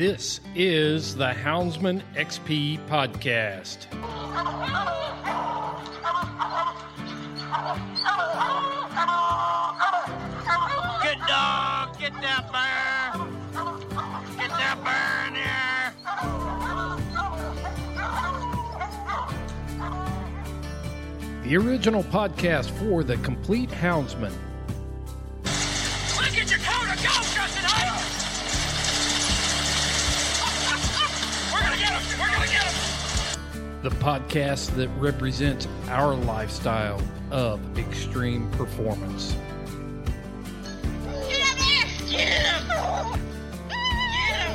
This is the Houndsman XP podcast. Good dog, get that bear. Get that bear in here. The original podcast for the complete Houndsman. Look at your coat of go, Justin the podcast that represents our lifestyle of extreme performance. Get him there. Get him. Get him.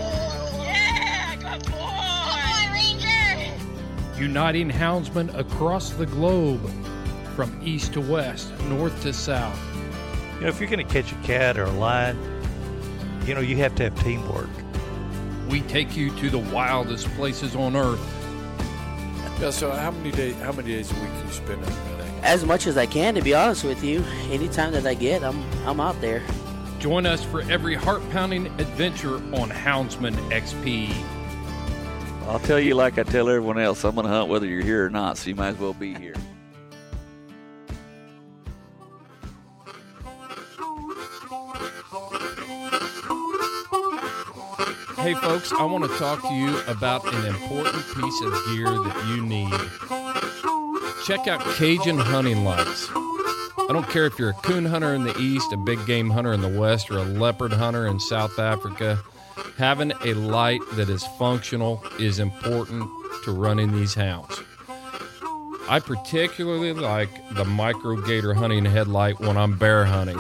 Yeah, good boy. Good boy, Ranger. Uniting houndsmen across the globe from east to west, north to south. You know, if you're going to catch a cat or a lion, you know, you have to have teamwork. We take you to the wildest places on earth. Yeah, so how many days how many days a week you spend in that? as much as I can, to be honest with you. Anytime that I get, I'm I'm out there. Join us for every heart pounding adventure on Houndsman XP. I'll tell you like I tell everyone else, I'm going to hunt whether you're here or not, so you might as well be here. Hey, folks, I want to talk to you about an important piece of gear that you need. Check out Cajun hunting lights. I don't care if you're a coon hunter in the east, a big game hunter in the west, or a leopard hunter in South Africa. Having a light that is functional is important to running these hounds. I particularly like the micro gator hunting headlight when I'm bear hunting.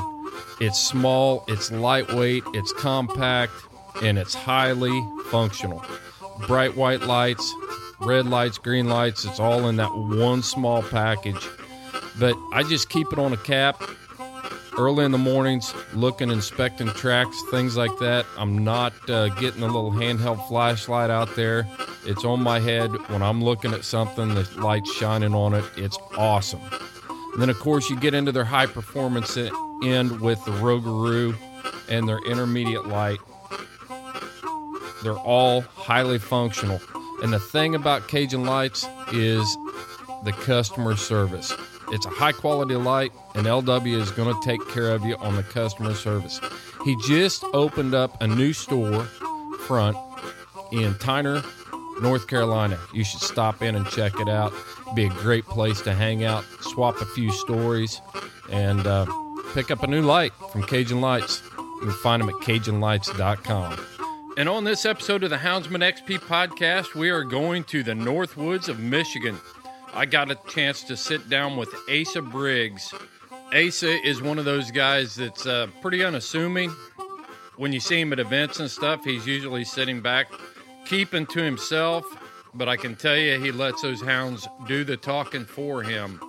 It's small, it's lightweight, it's compact, and it's highly functional. Bright white lights, red lights, green lights, it's all in that one small package. But I just keep it on a cap early in the mornings, looking, inspecting tracks, things like that. I'm not uh, getting a little handheld flashlight out there. It's on my head. When I'm looking at something, the light's shining on it. It's awesome. And then, of course, you get into their high performance end with the Rougarou and their intermediate light. They're all highly functional. And the thing about Cajun lights is the customer service. It's a high quality light, and LW is going to take care of you on the customer service. He just opened up a new store front in Tyner, North Carolina. You should stop in and check it out. Be a great place to hang out, swap a few stories, and uh, pick up a new light from Cajun Lights. You can find them at CajunLights.com. And on this episode of the Houndsman XP podcast, we are going to the North Woods of Michigan. I got a chance to sit down with Asa Briggs, Asa is one of those guys that's uh, pretty unassuming. When you see him at events and stuff, he's usually sitting back, keeping to himself. But I can tell you, he lets those hounds do the talking for him.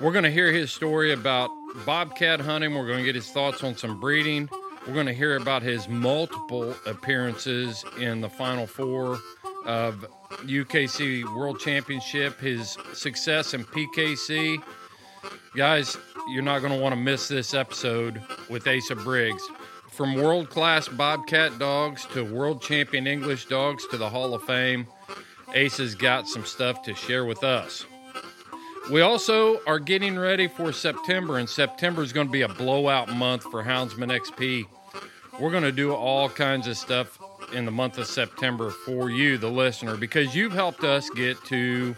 We're going to hear his story about bobcat hunting. We're going to get his thoughts on some breeding. We're going to hear about his multiple appearances in the Final Four of UKC World Championship, his success in PKC. Guys, you're not going to want to miss this episode with Asa Briggs. From world class Bobcat dogs to world champion English dogs to the Hall of Fame, Asa's got some stuff to share with us. We also are getting ready for September, and September is going to be a blowout month for Houndsman XP. We're going to do all kinds of stuff in the month of September for you, the listener, because you've helped us get to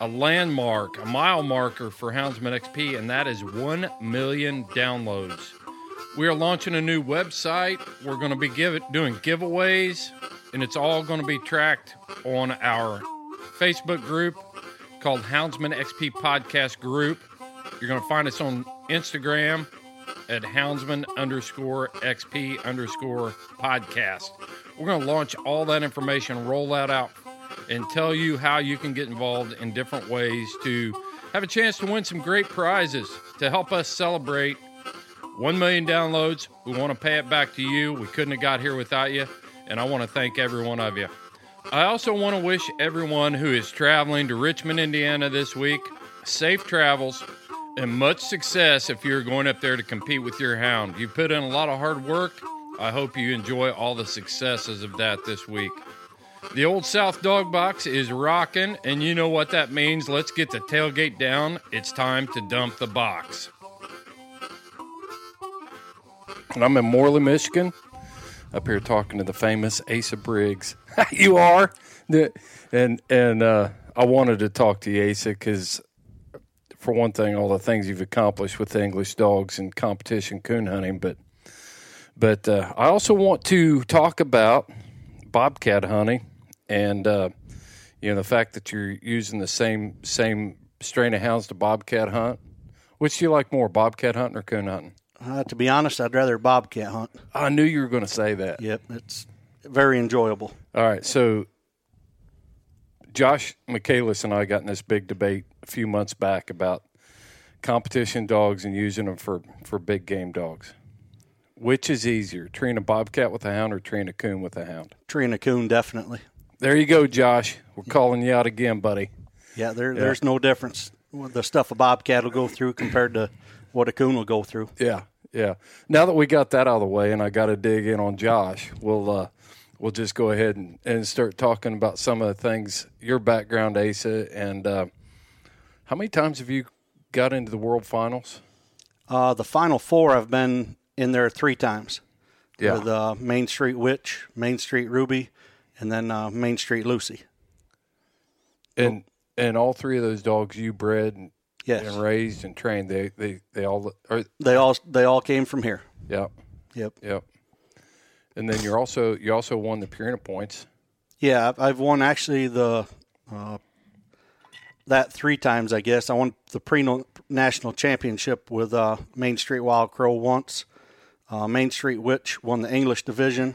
a landmark, a mile marker for Houndsman XP, and that is 1 million downloads. We are launching a new website. We're going to be give doing giveaways, and it's all going to be tracked on our Facebook group called Houndsman XP Podcast Group. You're going to find us on Instagram at houndsman underscore XP underscore podcast. We're going to launch all that information, roll that out, and tell you how you can get involved in different ways to have a chance to win some great prizes to help us celebrate 1 million downloads. We want to pay it back to you. We couldn't have got here without you, and I want to thank every one of you. I also want to wish everyone who is traveling to Richmond, Indiana this week safe travels and much success if you're going up there to compete with your hound. You put in a lot of hard work. I hope you enjoy all the successes of that this week. The Old South Dog Box is rocking, and you know what that means. Let's get the tailgate down. It's time to dump the box. And I'm in Morley, Michigan, up here talking to the famous Asa Briggs. you are, and and uh, I wanted to talk to you, Asa, because for one thing, all the things you've accomplished with the English dogs and competition coon hunting, but but uh, I also want to talk about bobcat hunting and uh, you know the fact that you're using the same same strain of hounds to bobcat hunt. Which do you like more, bobcat hunting or coon hunting? Uh, to be honest, I'd rather bobcat hunt. I knew you were going to say that. Yep, it's very enjoyable. All right, so Josh Michaelis and I got in this big debate a few months back about competition dogs and using them for, for big game dogs. Which is easier, treeing a bobcat with a hound or treeing a coon with a hound? And a coon, definitely. There you go, Josh. We're calling you out again, buddy. Yeah, there, there's no difference. The stuff a bobcat will go through compared to what a coon will go through. Yeah, yeah. Now that we got that out of the way, and I got to dig in on Josh, we'll uh, we'll just go ahead and, and start talking about some of the things your background, Asa, and uh, how many times have you got into the World Finals? Uh, the final four, I've been in there three times. Yeah. With uh, Main Street Witch, Main Street Ruby, and then uh, Main Street Lucy. And and all three of those dogs you bred and, Yes. and raised and trained, they they they all are They all they all came from here. yeah Yep. yep. And then you're also you also won the Purina points. Yeah, I've- I've won actually the uh, that three times. I guess I won the pre national championship with uh, Main Street Wild Crow once. Uh, Main Street Witch won the English division,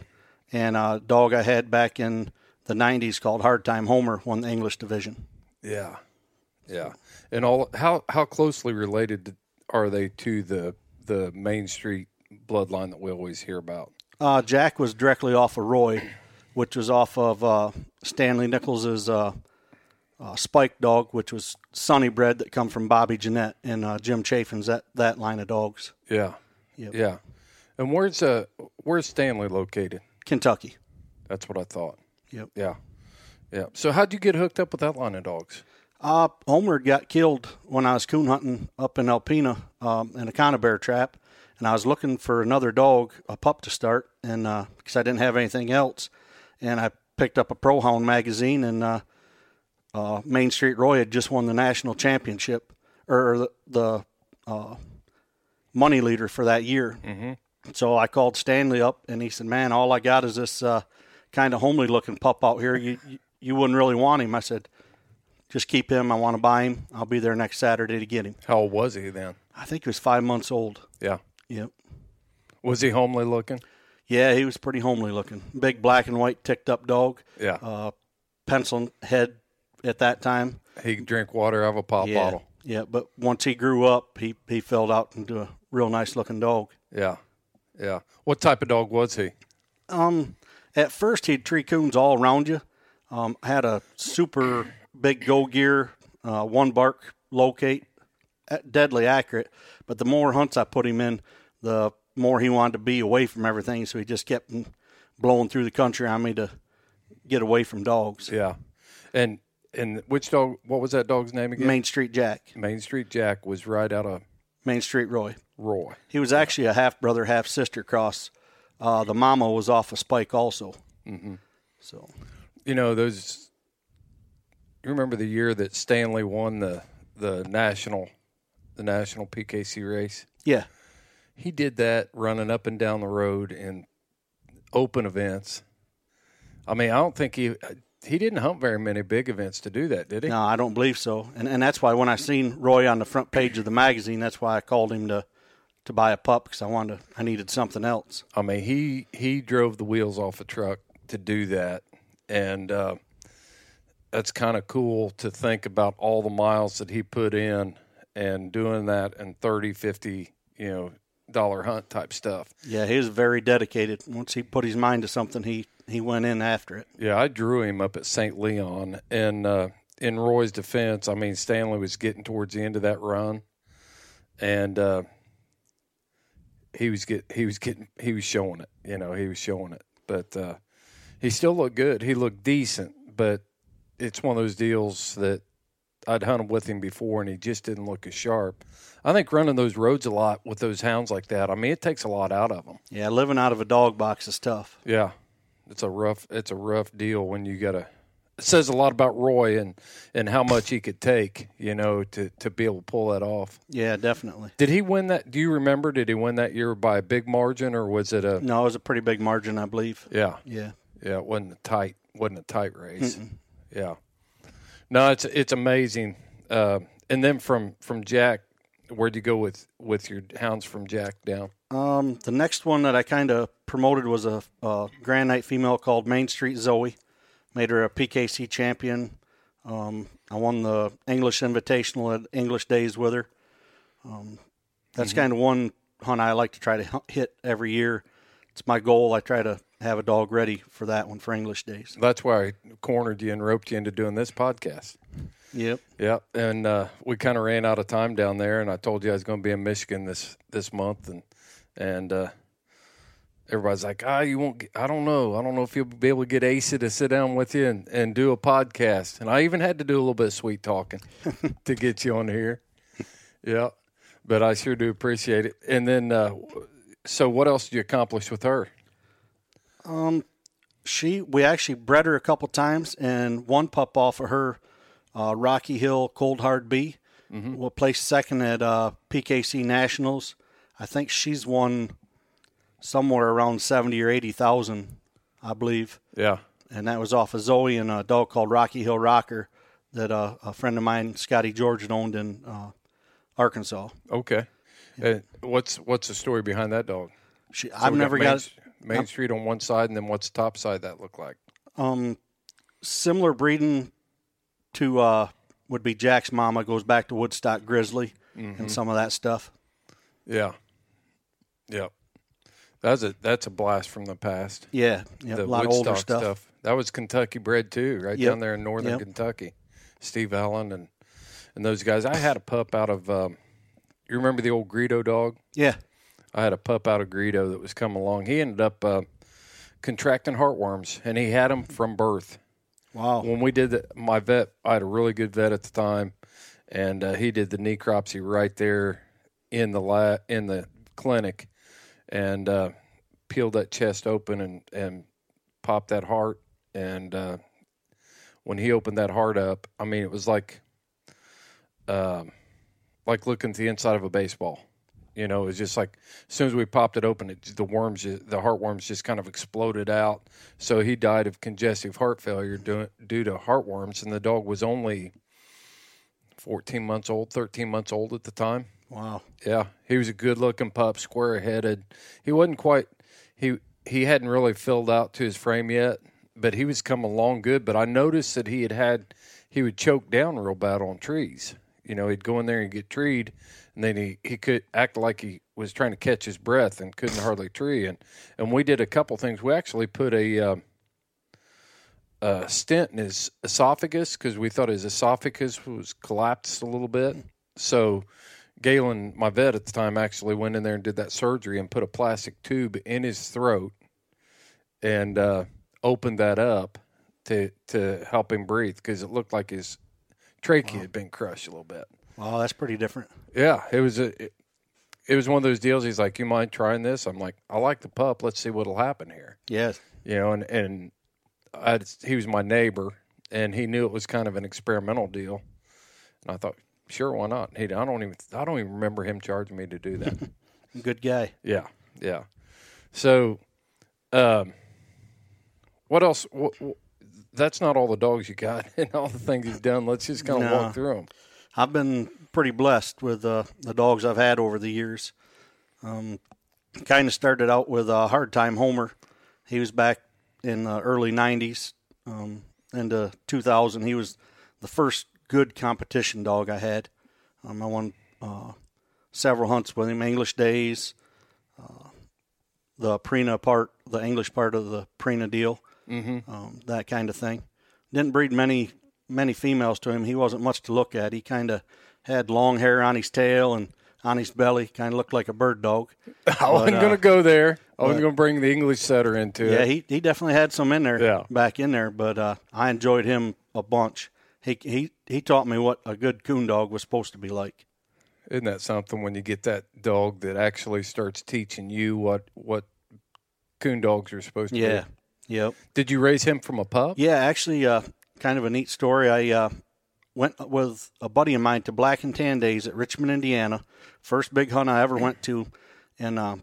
and a dog I had back in the '90s called Hard Time Homer won the English division. Yeah, yeah. And all how how closely related are they to the the Main Street bloodline that we always hear about? Uh, Jack was directly off of Roy, which was off of uh, Stanley Nichols's uh, uh, Spike dog, which was Sunny bred that come from Bobby Jeanette and uh, Jim Chafin's that that line of dogs. Yeah, Yep. yeah. And where's uh where's Stanley located? Kentucky. That's what I thought. Yep. Yeah, yeah. So how'd you get hooked up with that line of dogs? Uh, Homer got killed when I was coon hunting up in Alpena um, in a conibear trap, and I was looking for another dog, a pup to start, and uh, because I didn't have anything else, and I picked up a Pro Hound magazine, and uh, uh, Main Street Roy had just won the national championship or the, the uh, money leader for that year. Mm-hmm. So I called Stanley up, and he said, "Man, all I got is this uh, kind of homely looking pup out here. You, you you wouldn't really want him." I said just keep him. I want to buy him. I'll be there next Saturday to get him. How old was he then? I think he was five months old. Yeah. Yep. Was he homely looking? Yeah, he was pretty homely looking. Big black and white ticked up dog. Yeah. Uh, pencil head at that time. he could drink water out of a pop yeah. bottle. Yeah, but once he grew up, he, he filled out into a real nice looking dog. Yeah. Yeah. What type of dog was he? Um, at first he'd tree coons all around you. Um, had a super big go gear, uh, one bark locate, uh, deadly accurate. But the more hunts I put him in, the more he wanted to be away from everything. So he just kept blowing through the country on me to get away from dogs. Yeah. And and which dog? What was that dog's name again? Main Street Jack, Main Street Jack was right out of Main Street Roy. Roy. He was actually a half brother, half sister cross. Uh, the mama was off a spike also. Mm-hmm. So You know those. You remember the year that Stanley won the the national, the national PKC race. yeah, He did that running up and down the road in open events. I mean, I don't think he he didn't hunt very many big events to do that, did he? No, I don't believe so. And and that's why when I seen Roy on the front page of the magazine, that's why I called him to to buy a pup because I wanted to, I needed something else. I mean, he he drove the wheels off a truck to do that, and uh, that's kind of cool to think about all the miles that he put in and doing that in 30, 50, you know, dollar hunt type stuff. Yeah, he was very dedicated. Once he put his mind to something, he he went in after it. Yeah, I drew him up at St. Leon, and uh, in Roy's defense, I mean Stanley was getting towards the end of that run, and uh, he was get he was getting he was showing it. You know, he was showing it, but uh, he still looked good. He looked decent, but it's one of those deals that I'd hunted with him before, and he just didn't look as sharp. I think running those roads a lot with those hounds like that. I mean, it takes a lot out of them. Yeah, living out of a dog box is tough. Yeah, it's a rough it's a rough deal when you got to. It says a lot about Roy and and how much he could take, you know, to to be able to pull that off. Yeah, definitely. Did he win that? Do you remember? Did he win that year by a big margin, or was it a? No, it was a pretty big margin, I believe. Yeah, Yeah. yeah, it wasn't a tight wasn't a tight race. Yeah, no, it's it's amazing. Uh, and then from from Jack, where'd you go with with your hounds from Jack down? Um, the next one that I kind of promoted was a, a Grand Night female called Main Street Zoe. Made her a PKC champion. Um, I won the English Invitational at English Days with her. Um, that's kind of one hunt I like to try to hit every year. It's my goal. I try to have a dog ready for that one for English Days. That's why I cornered you and roped you into doing this podcast. Yep. Yep. and uh, we kind of ran out of time down there, and I told you I was going to be in Michigan this this month, and and uh, everybody's like, ah, you won't. Get, I don't know. I don't know if you'll be able to get Asa to sit down with you and, and do a podcast. And I even had to do a little bit of sweet talking to get you on here. Yeah, but I sure do appreciate it. And then, uh, so what else did you accomplish with her? She we actually bred her a couple times, and one pup off of her, uh, Rocky Hill Cold Hard B, will place second at uh, PKC Nationals. I think she's won somewhere around seventy or eighty thousand, I believe, Yeah, and that was off of Zoe and a dog called Rocky Hill Rocker that uh, a friend of mine, Scotty George, owned in uh, Arkansas. okay. Uh, what's what's the story behind that dog? She, So I've never Main, Main Street on one side, and then what's the top side that look like? um, similar breeding to uh, would be Jack's mama goes back to Woodstock Grizzly Mm-hmm. and some of that stuff. Yeah, yep. That's a that's a blast from the past. Yeah, yeah the a lot of Woodstock older stuff. That was Kentucky bred too, right Yep. down there in northern Yep. Kentucky. Steve Allen and and those guys. I had a pup out of. Um, you remember the old Greedo dog? Yeah, I had a pup out of Greedo that was coming along. He ended up uh, contracting heartworms, and he had them from birth. wow. When we did the, my vet, I had a really good vet at the time, and uh, he did the necropsy right there in the la- in the clinic, and uh, peeled that chest open and and popped that heart. And uh, when he opened that heart up, I mean, it was like, um, like looking at the inside of a baseball. You know, it was just like as soon as we popped it open, it, the worms, the heartworms, just kind of exploded out. So he died of congestive heart failure due, due to heartworms, and the dog was only 14 months old, 13 months old at the time. Wow. Yeah, he was a good-looking pup, square-headed. He wasn't quite he he hadn't really filled out to his frame yet, but he was coming along good. But I noticed that he had had he would choke down real bad on trees. You know, he'd go in there and get treed, and then he he could act like he was trying to catch his breath and couldn't hardly tree. And and we did a couple things. We actually put a um, a stent in his esophagus because we thought his esophagus was collapsed a little bit. So Galen, my vet at the time, actually went in there and did that surgery and put a plastic tube in his throat and uh, opened that up to to help him breathe because it looked like his trachea had been crushed a little bit. Wow, that's pretty different. Yeah, it was a. It, it was one of those deals. He's like, "You mind trying this?" I'm like, "I like the pup. Let's see what'll happen here." Yes. You know, and and I, he was my neighbor, and he knew it was kind of an experimental deal, and I thought, sure, why not? He, I don't even, I don't even remember him charging me to do that. Good guy. yeah, yeah. So, um, what else? What, that's not all the dogs you got and all the things you've done. Let's just kind of No. walk through them. I've been pretty blessed with uh, the dogs I've had over the years. Um, kind of started out with a hard time Homer. He was back in the early '90s um, into 2000. He was the first good competition dog I had. Um, I won uh, several hunts with him, English days, uh, the Purina part, the English part of the Purina deal, mm-hmm. um, that kind of thing. Didn't breed many many females to him. He wasn't much to look at. He kind of had long hair on his tail and on his belly, kind of looked like a bird dog. I wasn't uh, going to go there. I wasn't going to bring the English setter into Yeah, it. Yeah, he he definitely had some in there, Yeah. back in there. But uh, I enjoyed him a bunch. He he he taught me what a good coon dog was supposed to be like. Isn't that something when you get that dog that actually starts teaching you what what coon dogs are supposed to Yeah, be? Yep. Did you raise him from a pup? Yeah, actually, uh, kind of a neat story. I uh, went with a buddy of mine to Black and Tan Days at Richmond, Indiana. First big hunt I ever went to, and uh,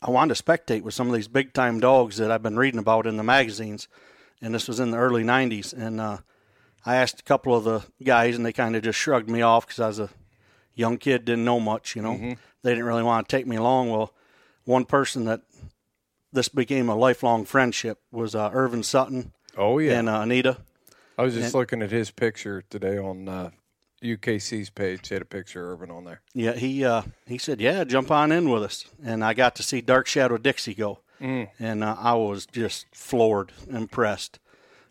I wanted to spectate with some of these big time dogs that I've been reading about in the magazines. And this was in the early '90s, and uh, I asked a couple of the guys, and they kind of just shrugged me off because I was a young kid, didn't know much. You know, they didn't really want to take me along. Well, one person that this became a lifelong friendship was uh, Irvin Sutton Oh yeah. and uh, Anita. I was just and- looking at his picture today on uh, UKC's page. They had a picture of Irvin on there. Yeah, he uh, he said, "Yeah, jump on in with us." And I got to see Dark Shadow Dixie go, and uh, I was just floored, impressed.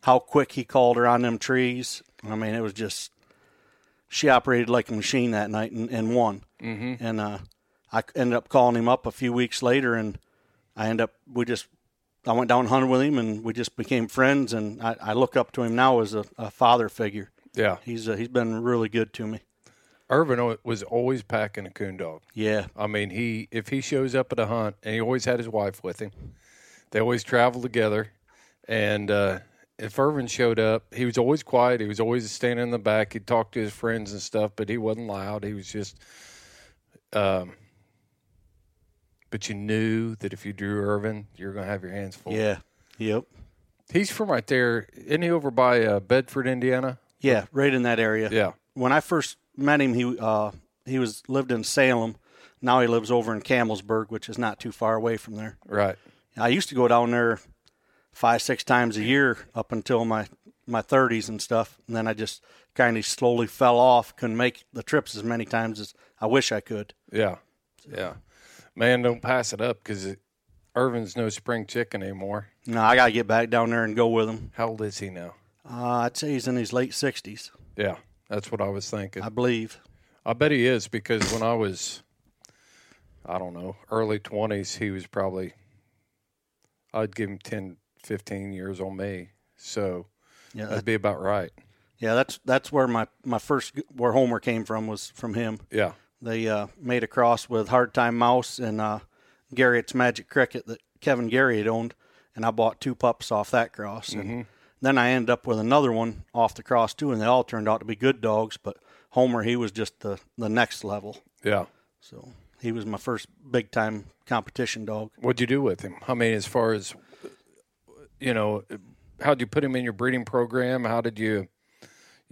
How quick he called her on them trees. I mean, it was just she operated like a machine that night and, and won. Mm-hmm. And uh, I ended up calling him up a few weeks later, and I end up we just I went down hunted with him, and we just became friends. And I, I look up to him now as a, a father figure. Yeah. He's uh, he's been really good to me. Irvin was always packing a coon dog. Yeah, I mean, he if he shows up at a hunt, and he always had his wife with him. They always travel together, and uh, if Irvin showed up, he was always quiet. He was always standing in the back. He'd talk to his friends and stuff, but he wasn't loud. He was just. Um, but you knew that if you drew Irvin, you're going to have your hands full. yeah, yep. he's from right there. Isn't he over by uh, Bedford, Indiana? Yeah, right in that area. Yeah. When I first met him, he uh, he was lived in Salem. Now he lives over in Campbellsburg, which is not too far away from there. Right. I used to go down there five, six times a year up until my my thirties and stuff, and then I just kind of slowly fell off. Couldn't make the trips as many times as I wish I could. Yeah, yeah. Man, don't pass it up because Irvin's no spring chicken anymore. No, I got to get back down there and go with him. How old is he now? Uh, I'd say he's in his late sixties, Yeah, that's what I was thinking. I believe. I bet he is because when I was, I don't know, early 20s, he was probably, I'd give him 10, 15 years on me. So Yeah, that'd be about right. yeah. That's that's where my my first where Homer came from was from him. Yeah. They uh, made a cross with Hard Time Mouse and uh, Garrett's Magic Cricket that Kevin had owned, and I bought two pups off that cross. And then I ended up with another one off the cross too, and they all turned out to be good dogs. But Homer, he was just the the next level. Yeah. So he was my first big time competition dog. What'd you do with him? I mean, as far as, you know, how'd you put him in your breeding program? How did you,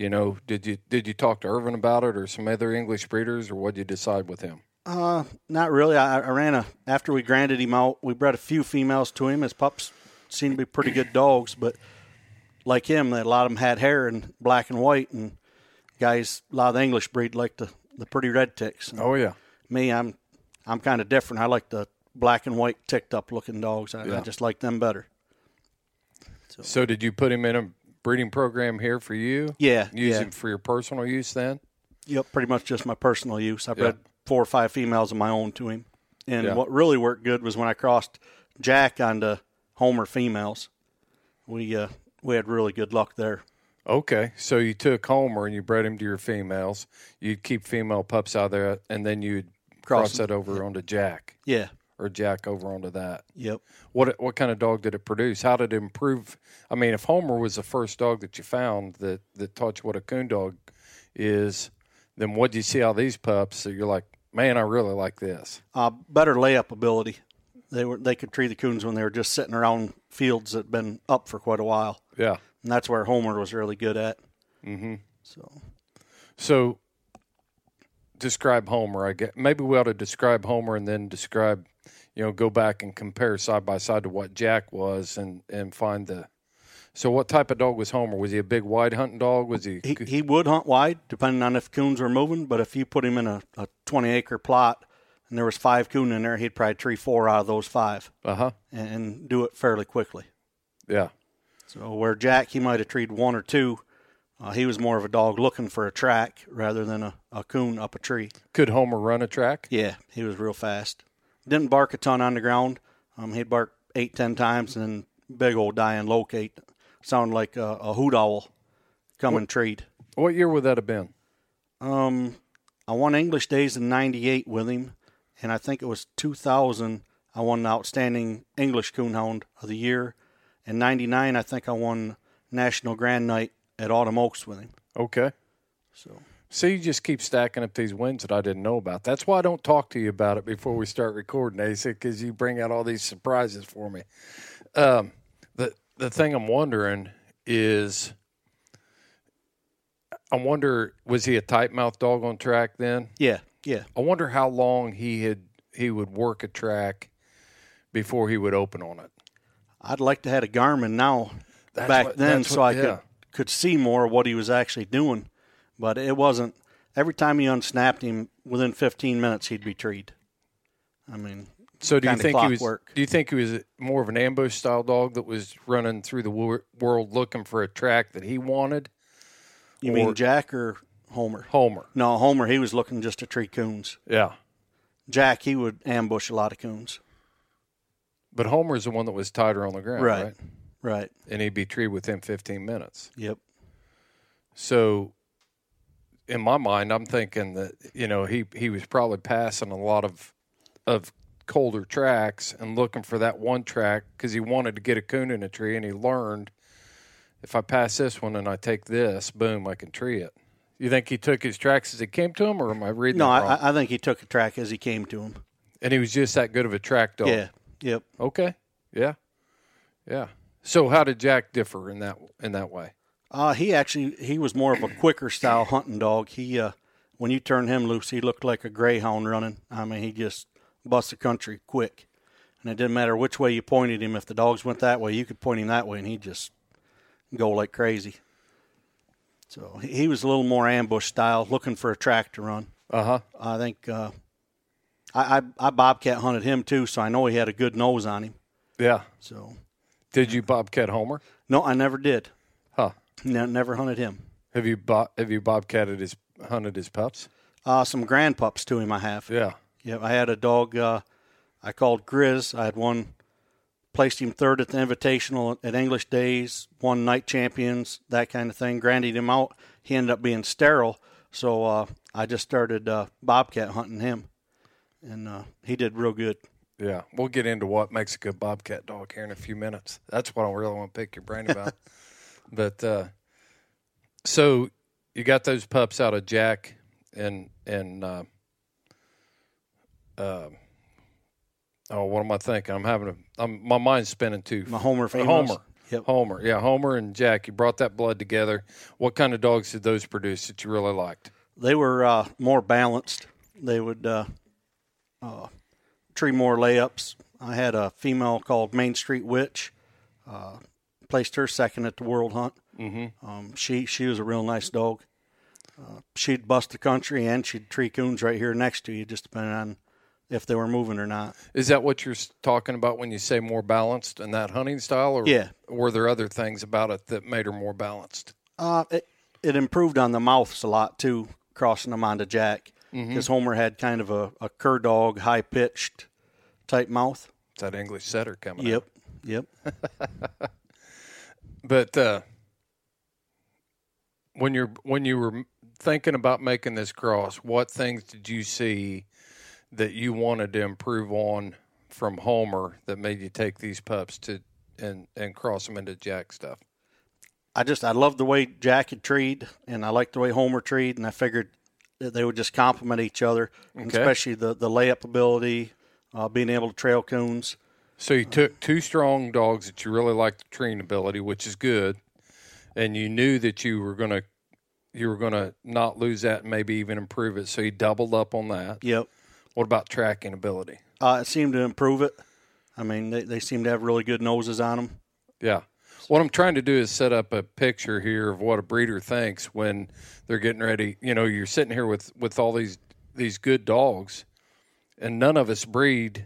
You know, did you did you talk to Irvin about it, or some other English breeders, or what did you decide with him? Uh, not really. I, I ran a after we granted him out. We bred a few females to him. His pups seemed to be pretty good dogs, but like him, a lot of them had hair and black and white, and guys, a lot of the English breed like the the pretty red ticks. Oh yeah, Me, I'm I'm kind of different. I like the black and white ticked up looking dogs. I, Yeah. I just like them better. So did you put him in a breeding program here for you? Yeah, Use yeah. for your personal use then? Yep, pretty much just my personal use. I Yeah. bred four or five females of my own to him. And Yeah. what really worked good was when I crossed Jack onto Homer females. We uh, we had really good luck there. Okay, so you took Homer and you bred him to your females. You'd keep female pups out there, and then you'd cross, Cross that over onto Jack, Yeah. Or Jack over onto that. Yep. What what kind of dog did it produce? How did it improve? I mean, if Homer was the first dog that you found that that taught you what a coon dog is, then what do you see out of these pups? So you're like, man, I really like this. Uh, better layup ability. They were they could tree the coons when they were just sitting around fields that had been up for quite a while, Yeah. and that's where Homer was really good at. Mm-hmm. So So describe Homer. I get maybe we ought to describe Homer and then describe, you know, go back and compare side by side to what Jack was and and find the. So what type of dog was Homer? Was he a big wide hunting dog? Was he? he he would hunt wide depending on if coons were moving, but if you put him in a, a twenty acre plot and there was five coon in there, he'd probably tree four out of those five Uh huh. and, and do it fairly quickly. Yeah. So where Jack, he might have treed one or two. Uh, he was more of a dog looking for a track rather than a, a coon up a tree. Could Homer run a track? Yeah, he was real fast. Didn't bark a ton on the ground. Um, he'd bark eight, ten times and then big old dying locate. Sounded like a, a hoot owl coming treed. What year would that have been? Um, I won English Days in '98 with him, and I think it was 2000. I won the Outstanding English Coonhound of the Year. In '99, I think I won National Grand Night at Autumn Oaks with him. Okay. So So you just keep stacking up these wins that I didn't know about. That's why I don't talk to you about it before we start recording, Asa, because you bring out all these surprises for me. Um, the the thing I'm wondering is, I wonder was he a tight mouth dog on track then? yeah, yeah. I wonder how long he had he would work a track before he would open on it. I'd like to have a Garmin now That's back what- then so what- I yeah. could could see more of what he was actually doing. But it wasn't. Every time you unsnapped him, within 15 minutes he'd be treed. I mean, So do you think he was? clockwork. Do you think he was more of an ambush style dog that was running through the wor- world looking for a track that he wanted? you Or- mean Jack or Homer? Homer. No, Homer. He was looking just to tree coons. Yeah. Jack, he would ambush a lot of coons. But Homer's the one that was tighter on the ground, right? Right. Right. And he'd be treed within 15 minutes. Yep. So, in my mind, I'm thinking that you know he he was probably passing a lot of of colder tracks and looking for that one track because he wanted to get a coon in a tree, and he learned if I pass this one and I take this, boom, I can tree it. You think he took his tracks as he came to him, or am I reading No, wrong? I, I think he took a track as he came to him. and he was just that good of a track dog. Yeah. Yep. Okay. Yeah. Yeah. So how did Jack differ in that in that way? Uh, he actually he was more of a quicker style hunting dog. He uh, when you turned him loose, he looked like a greyhound running. I mean, he just bust the country quick, and it didn't matter which way you pointed him. If the dogs went that way, you could point him that way, and he'd just go like crazy. So he he was a little more ambush style, looking for a track to run. Uh huh. I think uh, I, I I bobcat hunted him too, so I know he had a good nose on him. Yeah. So Did you bobcat Homer? no, I never did. Ne- never hunted him. Have you bo- have you bobcatted his hunted his pups? Uh, some grand pups to him. I have. Yeah. Yeah, I had a dog uh, I called Grizz. I had one, placed him third at the Invitational at English Days, won night champions, that kind of thing. Grandied him out. He ended up being sterile, so uh, I just started uh, bobcat hunting him, and uh, he did real good. Yeah. We'll get into what makes a good bobcat dog here in a few minutes. That's what I really want to pick your brain about. but uh, so you got those pups out of Jack and and uh, uh, oh, what am I thinking? I'm having a I'm, my mind's spinning too. My Homer Uh, females. Homer. Yep. Homer. Yeah, Homer and Jack. You brought that blood together. What kind of dogs did those produce that you really liked? They were uh, more balanced. They would uh, uh, tree more layups. I had a female called Main Street Witch. Placed her second at the World Hunt. Mm-hmm. Um, she she was a real nice dog. Uh, she'd bust the country and she'd tree coons right here next to you, just depending on if they were moving or not. Is that what you're talking about when you say more balanced in that hunting style? Or Yeah. were there other things about it that made her more balanced? Uh, it, it improved on the mouths a lot too, crossing them onto Jack. Mm-hmm. Because Homer had kind of a, a cur dog, high pitched type mouth. It's that English setter coming Yep, out. yep. But uh, when you're when you were thinking about making this cross, what things did you see that you wanted to improve on from Homer that made you take these pups to and and cross them into Jack stuff? I just I loved the way Jack had treed, and I liked the way Homer treed, and I figured that they would just complement each other, Okay. especially the the layup ability, uh, being able to trail coons. So you took two strong dogs that you really liked the treeing ability, which is good, and you knew that you were gonna you were gonna not lose that and maybe even improve it. So you doubled up on that. Yep, What about tracking ability? uh, it seemed to improve it. I mean, they they seem to have really good noses on them. Yeah. What I'm trying to do is set up a picture here of what a breeder thinks when they're getting ready. You know, you're sitting here with with all these these good dogs, and none of us breed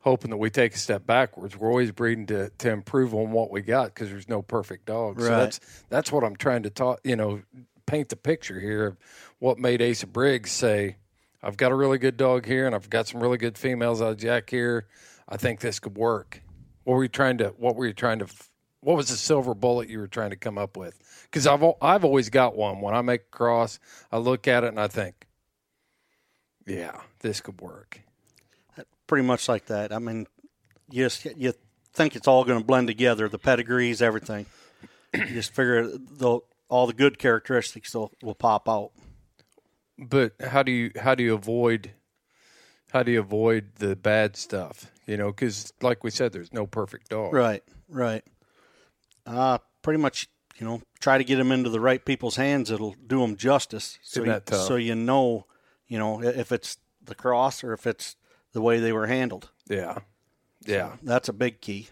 hoping that we take a step backwards. We're always breeding to to improve on what we got because there's no perfect dogs. So Right. that's that's what I'm trying to talk. You know, paint the picture here of what made Asa Briggs say, "I've got a really good dog here, and I've got some really good females out of Jack here. I think this could work." What were you trying to? What were you trying to? What was the silver bullet you were trying to come up with? Because I've I've always got one. When I make a cross, I look at it and I think, "Yeah, this could work." Pretty much like that. I mean, you just you think it's all going to blend together, the pedigrees, everything. you just figure the all the good characteristics will, will pop out. But how do you how do you avoid how do you avoid the bad stuff? You know, because like we said, there's no perfect dog. Right, right. Uh, pretty much, you know, try to get them into the right people's hands. It'll do them justice. So, you, so you know, you know, if it's the cross or if it's the way they were handled. Yeah, yeah. That's a big key.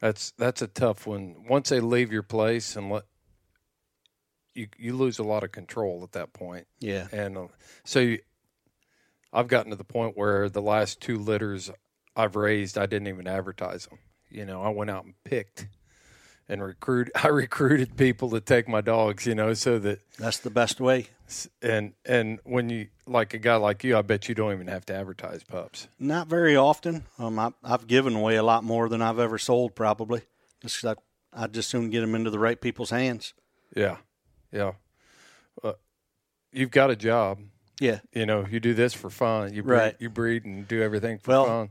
That's that's a tough one. Once they leave your place and let you you lose a lot of control at that point. Yeah. And uh, so you, I've gotten to the point where the last two litters I've raised, I didn't even advertise them. You know, I went out and picked and recruit. I recruited people to take my dogs. You know, so that That's the best way. and and when you like a guy like you, I bet you don't even have to advertise pups. Not very often. Um, I, I've given away a lot more than I've ever sold, probably. Just I, I'd just soon get them into the right people's hands. Yeah, yeah. Uh, you've got a job. Yeah. You know, you do this for fun. You breed, Right. You breed and do everything for Well, fun.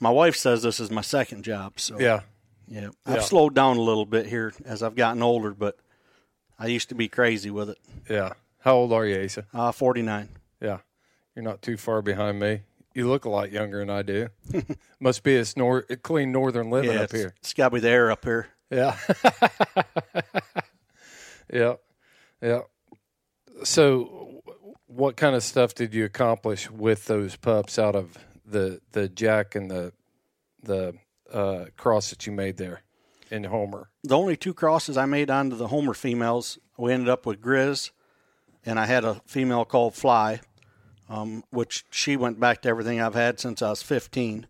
My wife says this is my second job. So Yeah. Yeah. Yeah. I've slowed down a little bit here as I've gotten older, but I used to be crazy with it. Yeah. How old are you, Asa? Uh, 49. Yeah. You're not too far behind me. You look a lot younger than I do. Must be a snor- clean northern living Yeah, up it's, here. it's got to be the air up here. Yeah. yeah. Yeah. So, what kind of stuff did you accomplish with those pups out of the the Jack and the the uh, cross that you made there in Homer? The only two crosses I made onto the Homer females, we ended up with Grizz, and I had a female called Fly, um, which she went back to everything I've had since I was 15.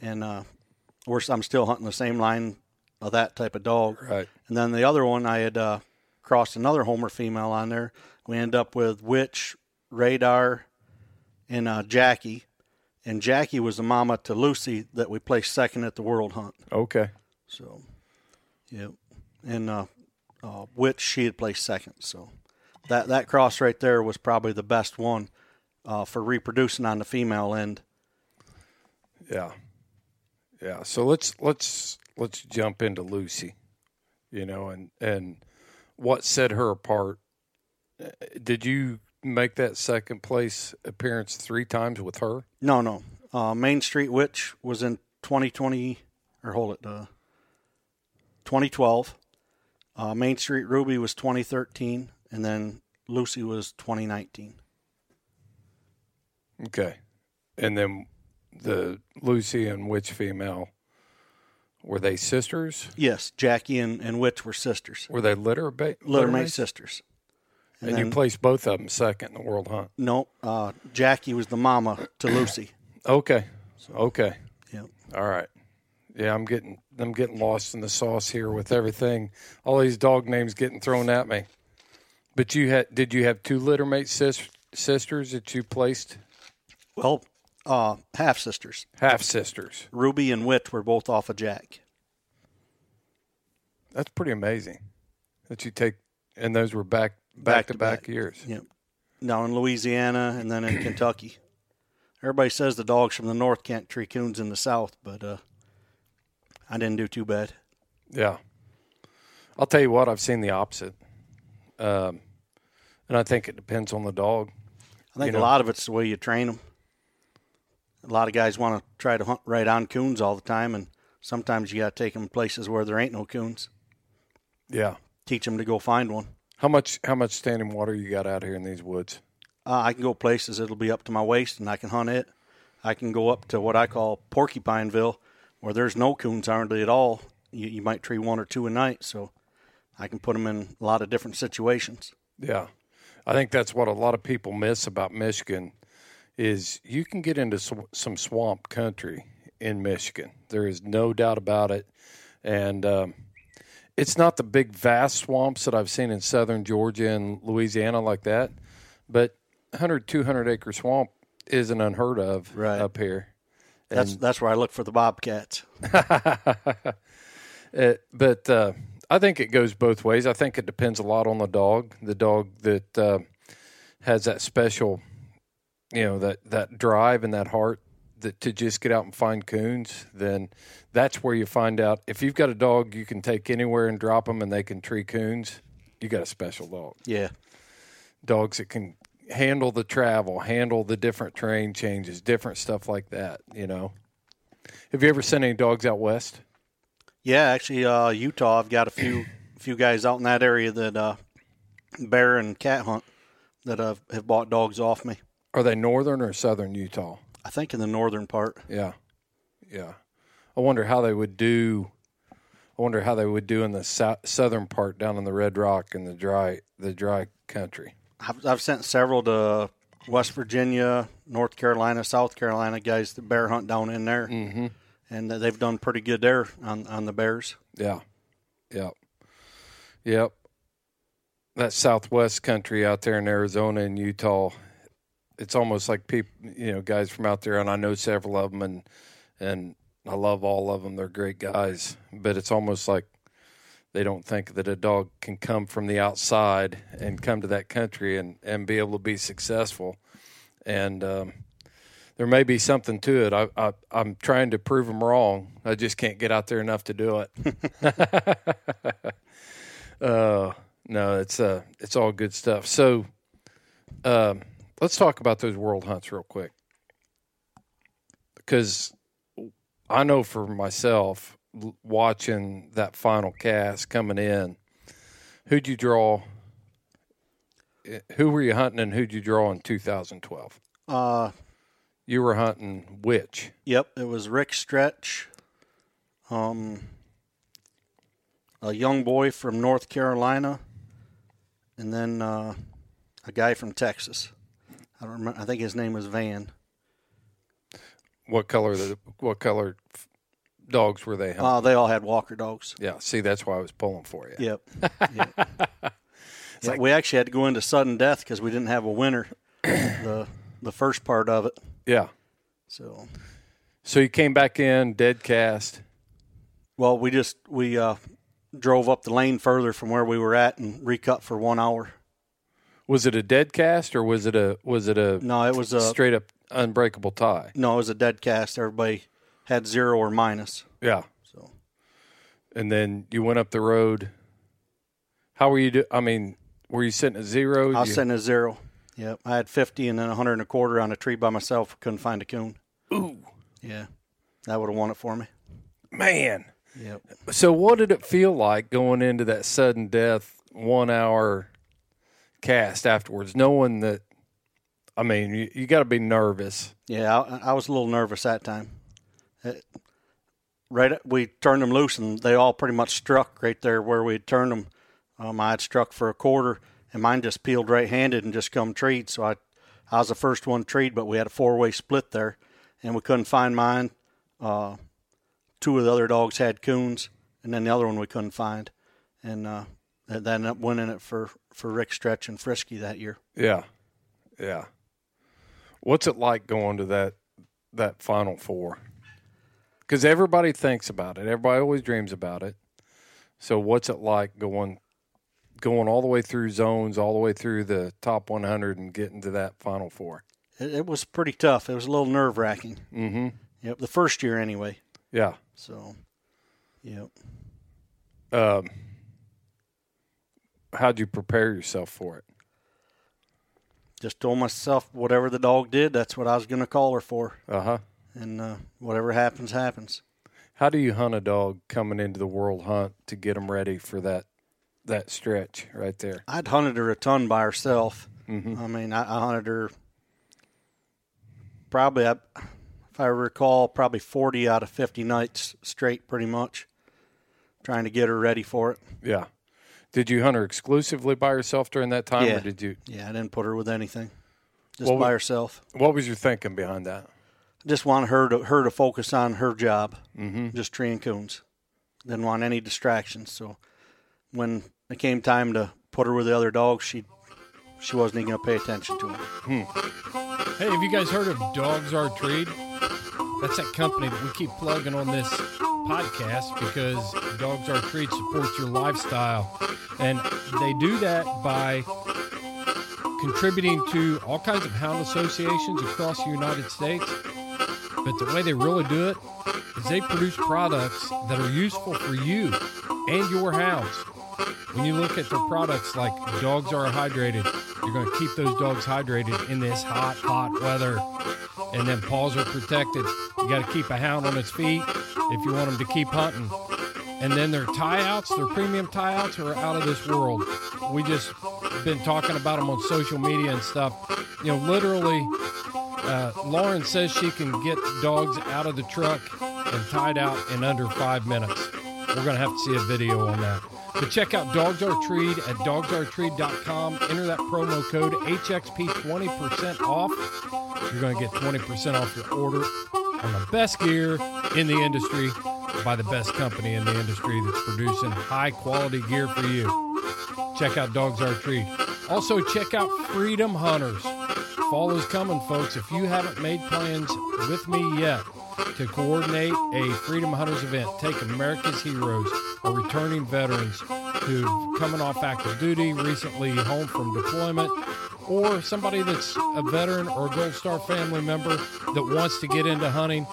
And uh, I'm still hunting the same line of that type of dog. Right. And then the other one, I had uh, crossed another Homer female on there. We ended up with Witch, Radar, and uh, Jackie. And Jackie was the mama to Lucy that we placed second at the World Hunt. Okay. So, yeah, and uh, uh, which she had placed second. So that that cross right there was probably the best one uh, for reproducing on the female end. Yeah. Yeah. So let's let's let's jump into Lucy, you know, and and what set her apart. Uh, Did you make that second place appearance three times with her? No, no, uh, Main Street Witch was in 2020 or hold it, uh, 2012. Uh, Main Street Ruby was 2013, and then Lucy was 2019. Okay. And then the Lucy and Witch female were they sisters? Yes, Jackie and, and Witch were sisters, Were they litter ba- littermate mates? sisters. And, then- you placed both of them second in the world hunt. No, uh, Jackie was the mama to Lucy. Okay. Okay. Yep. All right. Yeah, I'm getting I'm getting lost in the sauce here with everything. All these dog names getting thrown at me. But you had did you have two littermate sis, sisters that you placed Well, uh, half sisters. half sisters? Ruby and Witch were both off of Jack. That's pretty amazing that you take and those were back back, to back years. Yep. Down in Louisiana and then in Kentucky. Everybody says the dogs from the north can't tree coons in the south, but uh, I didn't do too bad. Yeah. I'll tell you what, I've seen the opposite. Um, and I think it depends on the dog. I think You a know. lot of it's the way you train them. A lot of guys want to try to hunt right on coons all the time, and sometimes you got to take them places where there ain't no coons. Yeah. Teach them to go find one. How much how much standing water you got out here in these woods? Uh, I can go places it'll be up to my waist, and I can hunt it. I can go up to what I call Porcupineville, where there's no coons hardly at all. You, you might tree one or two a night, so I can put them in a lot of different situations. Yeah. I think that's what a lot of people miss about Michigan is you can get into sw- some swamp country in Michigan. There is no doubt about it. And um, it's not the big vast swamps that I've seen in southern Georgia and Louisiana like that, but 100 200 acre swamp isn't unheard of Right. up here. That's that's where I look for the bobcats. Uh, but uh, I think it goes both ways. I think it depends a lot on the dog. The dog that uh, has that special, you know, that that drive and that heart that to just get out and find coons. Then that's where you find out if you've got a dog you can take anywhere and drop them and they can tree coons. You got a special dog. Yeah, Dogs that can handle the travel, handle the different terrain changes, different stuff like that. You know. Have you ever sent any dogs out west? yeah. Actually, uh, Utah, I've got a few few guys out in that area that uh, bear and cat hunt that uh, have bought dogs off me. Are they northern or southern Utah? I think in the northern part. Yeah, yeah. I wonder how they would do. I wonder how they would do in the sou- southern part down in the Red Rock and the dry the dry country. I've, I've sent several to West Virginia, North Carolina, South Carolina guys that bear hunt down in there, mm-hmm. and they've done pretty good there on on the bears. Yeah, yep, yep. That Southwest country out there in Arizona and Utah, it's almost like people, you know, guys from out there, and I know several of them, and and I love all of them. They're great guys, but it's almost like they don't think that a dog can come from the outside and come to that country and and be able to be successful, and um, there may be something to it. I, I I'm trying to prove them wrong. I just can't get out there enough to do it. uh, no, it's uh, it's all good stuff. So, um, let's talk about those world hunts real quick, because I know for myself, watching that final cast coming in, who'd you draw? Eh, Who were you hunting, and who'd you draw in 2012? Uh, You were hunting which? yep, it was Rick Stretch, um, a young boy from North Carolina, and then uh, a guy from Texas. I don't remember. I think his name was Van. What color? The what color f- dogs were they hunting? Uh, they all had Walker dogs. yeah, see, that's why I was pulling for you. Yep. yep. Yeah, we actually had to go into sudden death because we didn't have a winner. the the first part of it. Yeah. So So you came back in dead cast. well, we just we uh, drove up the lane further from where we were at and recut for one hour. Was it a dead cast or was it a was it a No, it was a straight up unbreakable tie? no, it was a dead cast. Everybody had zero or minus. Yeah. So And then you went up the road. How were you? Do- I mean, were you sitting at zero? I was You- sitting at zero. Yep, I had fifty and then a hundred and a quarter on a tree by myself. Couldn't find a coon. Ooh, Yeah, that would have won it for me. man. Yep. So, what did it feel like going into that sudden death one hour cast afterwards, knowing that? I mean, you, you got to be nervous. Yeah, I, I was a little nervous that time. It, right, we turned them loose, and they all pretty much struck right there where we had turned them. Um, I had struck for a quarter, and mine just peeled right-handed and just come treed. So I, I was the first one treed, but we had a four-way split there, and we couldn't find mine. Uh, two of the other dogs had coons, and then the other one we couldn't find, and uh, that ended up winning it for for Rick Stretch and Frisky that year. Yeah, yeah. What's it like going to that that Final Four? Because everybody thinks about it. Everybody always dreams about it. So, what's it like going going all the way through zones, all the way through the top 100, and getting to that Final Four? It, it was pretty tough. It was a little nerve wracking. Mm-hmm. Yep, the first year anyway. Yeah. So, yep. Um, how'd you prepare yourself for it? Just told myself whatever the dog did, that's what I was going to call her for, Uh huh. and uh, whatever happens, happens. How do you hunt a dog coming into the world hunt to get them ready for that that stretch right there? I'd hunted her a ton by herself. Mm-hmm. I mean, I, I hunted her probably, I, if I recall, probably forty out of fifty nights straight, pretty much, trying to get her ready for it. Yeah. Did you hunt her exclusively by herself during that time, Yeah. or did you? Yeah, I didn't put her with anything, just Well, by we- herself. What was your thinking behind that? Just wanted her to her to focus on her job, Mm-hmm. just treeing coons. Didn't want any distractions. So when it came time to put her with the other dogs, she she wasn't even going to pay attention to them. Hey, have you guys heard of Dogs Are Treed? That's that company that we keep plugging on this podcast because Dogs Are Treed supports your lifestyle. And they do that by contributing to all kinds of hound associations across the United States. But the way they really do it is they produce products that are useful for you and your hounds. When you look at their products like dogs are hydrated, you're going to keep those dogs hydrated in this hot, hot weather. And then paws are protected. You got to keep a hound on its feet if you want them to keep hunting. And then their tie outs, their premium tie outs are out of this world. We just been talking about them on social media and stuff. You know, literally, uh, Lauren says she can get dogs out of the truck and tied out in under five minutes. We're going to have to see a video on that. But check out Dogs Are Treed at dogsaretreed.com. Enter that promo code HXP 20% off. You're going to get 20% off your order on the best gear in the industry by the best company in the industry that's producing high quality gear for you. Check out Dogs Are Treed. Also, check out Freedom Hunters. Fall is coming, folks. If you haven't made plans with me yet to coordinate a Freedom Hunters event, take America's heroes or returning veterans who've coming off active duty, recently home from deployment, or somebody that's a veteran or a Gold Star family member that wants to get into hunting,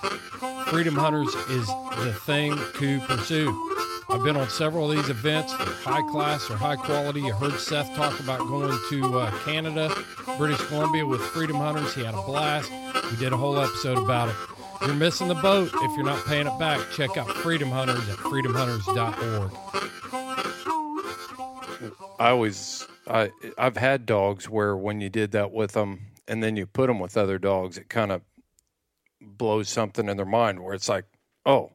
Freedom Hunters is the thing to pursue. I've been on several of these events. They're high class or high quality. You heard Seth talk about going to uh, Canada, British Columbia with Freedom Hunters. He had a blast. We did a whole episode about it. You're missing the boat if you're not paying it back. Check out Freedom Hunters at freedomhunters.org. I always, I, I've had dogs where when you did that with them and then you put them with other dogs, it kind of blows something in their mind where it's like, oh,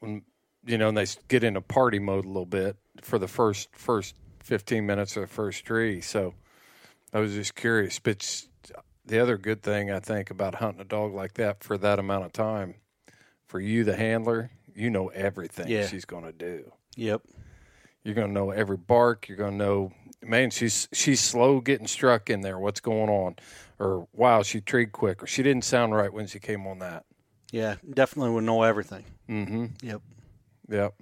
when you know, and they get into party mode a little bit for the first first fifteen minutes of the first tree. So I was just curious. But the other good thing I think about hunting a dog like that for that amount of time, for you, the handler, you know everything Yeah. she's going to do. Yep. You're going to know every bark. You're going to know, man, she's she's slow getting struck in there. What's going on? Or wow, she treed quick, or she didn't sound right when she came on that. Yeah, definitely would know everything. Mm-hmm. Yep. Yep.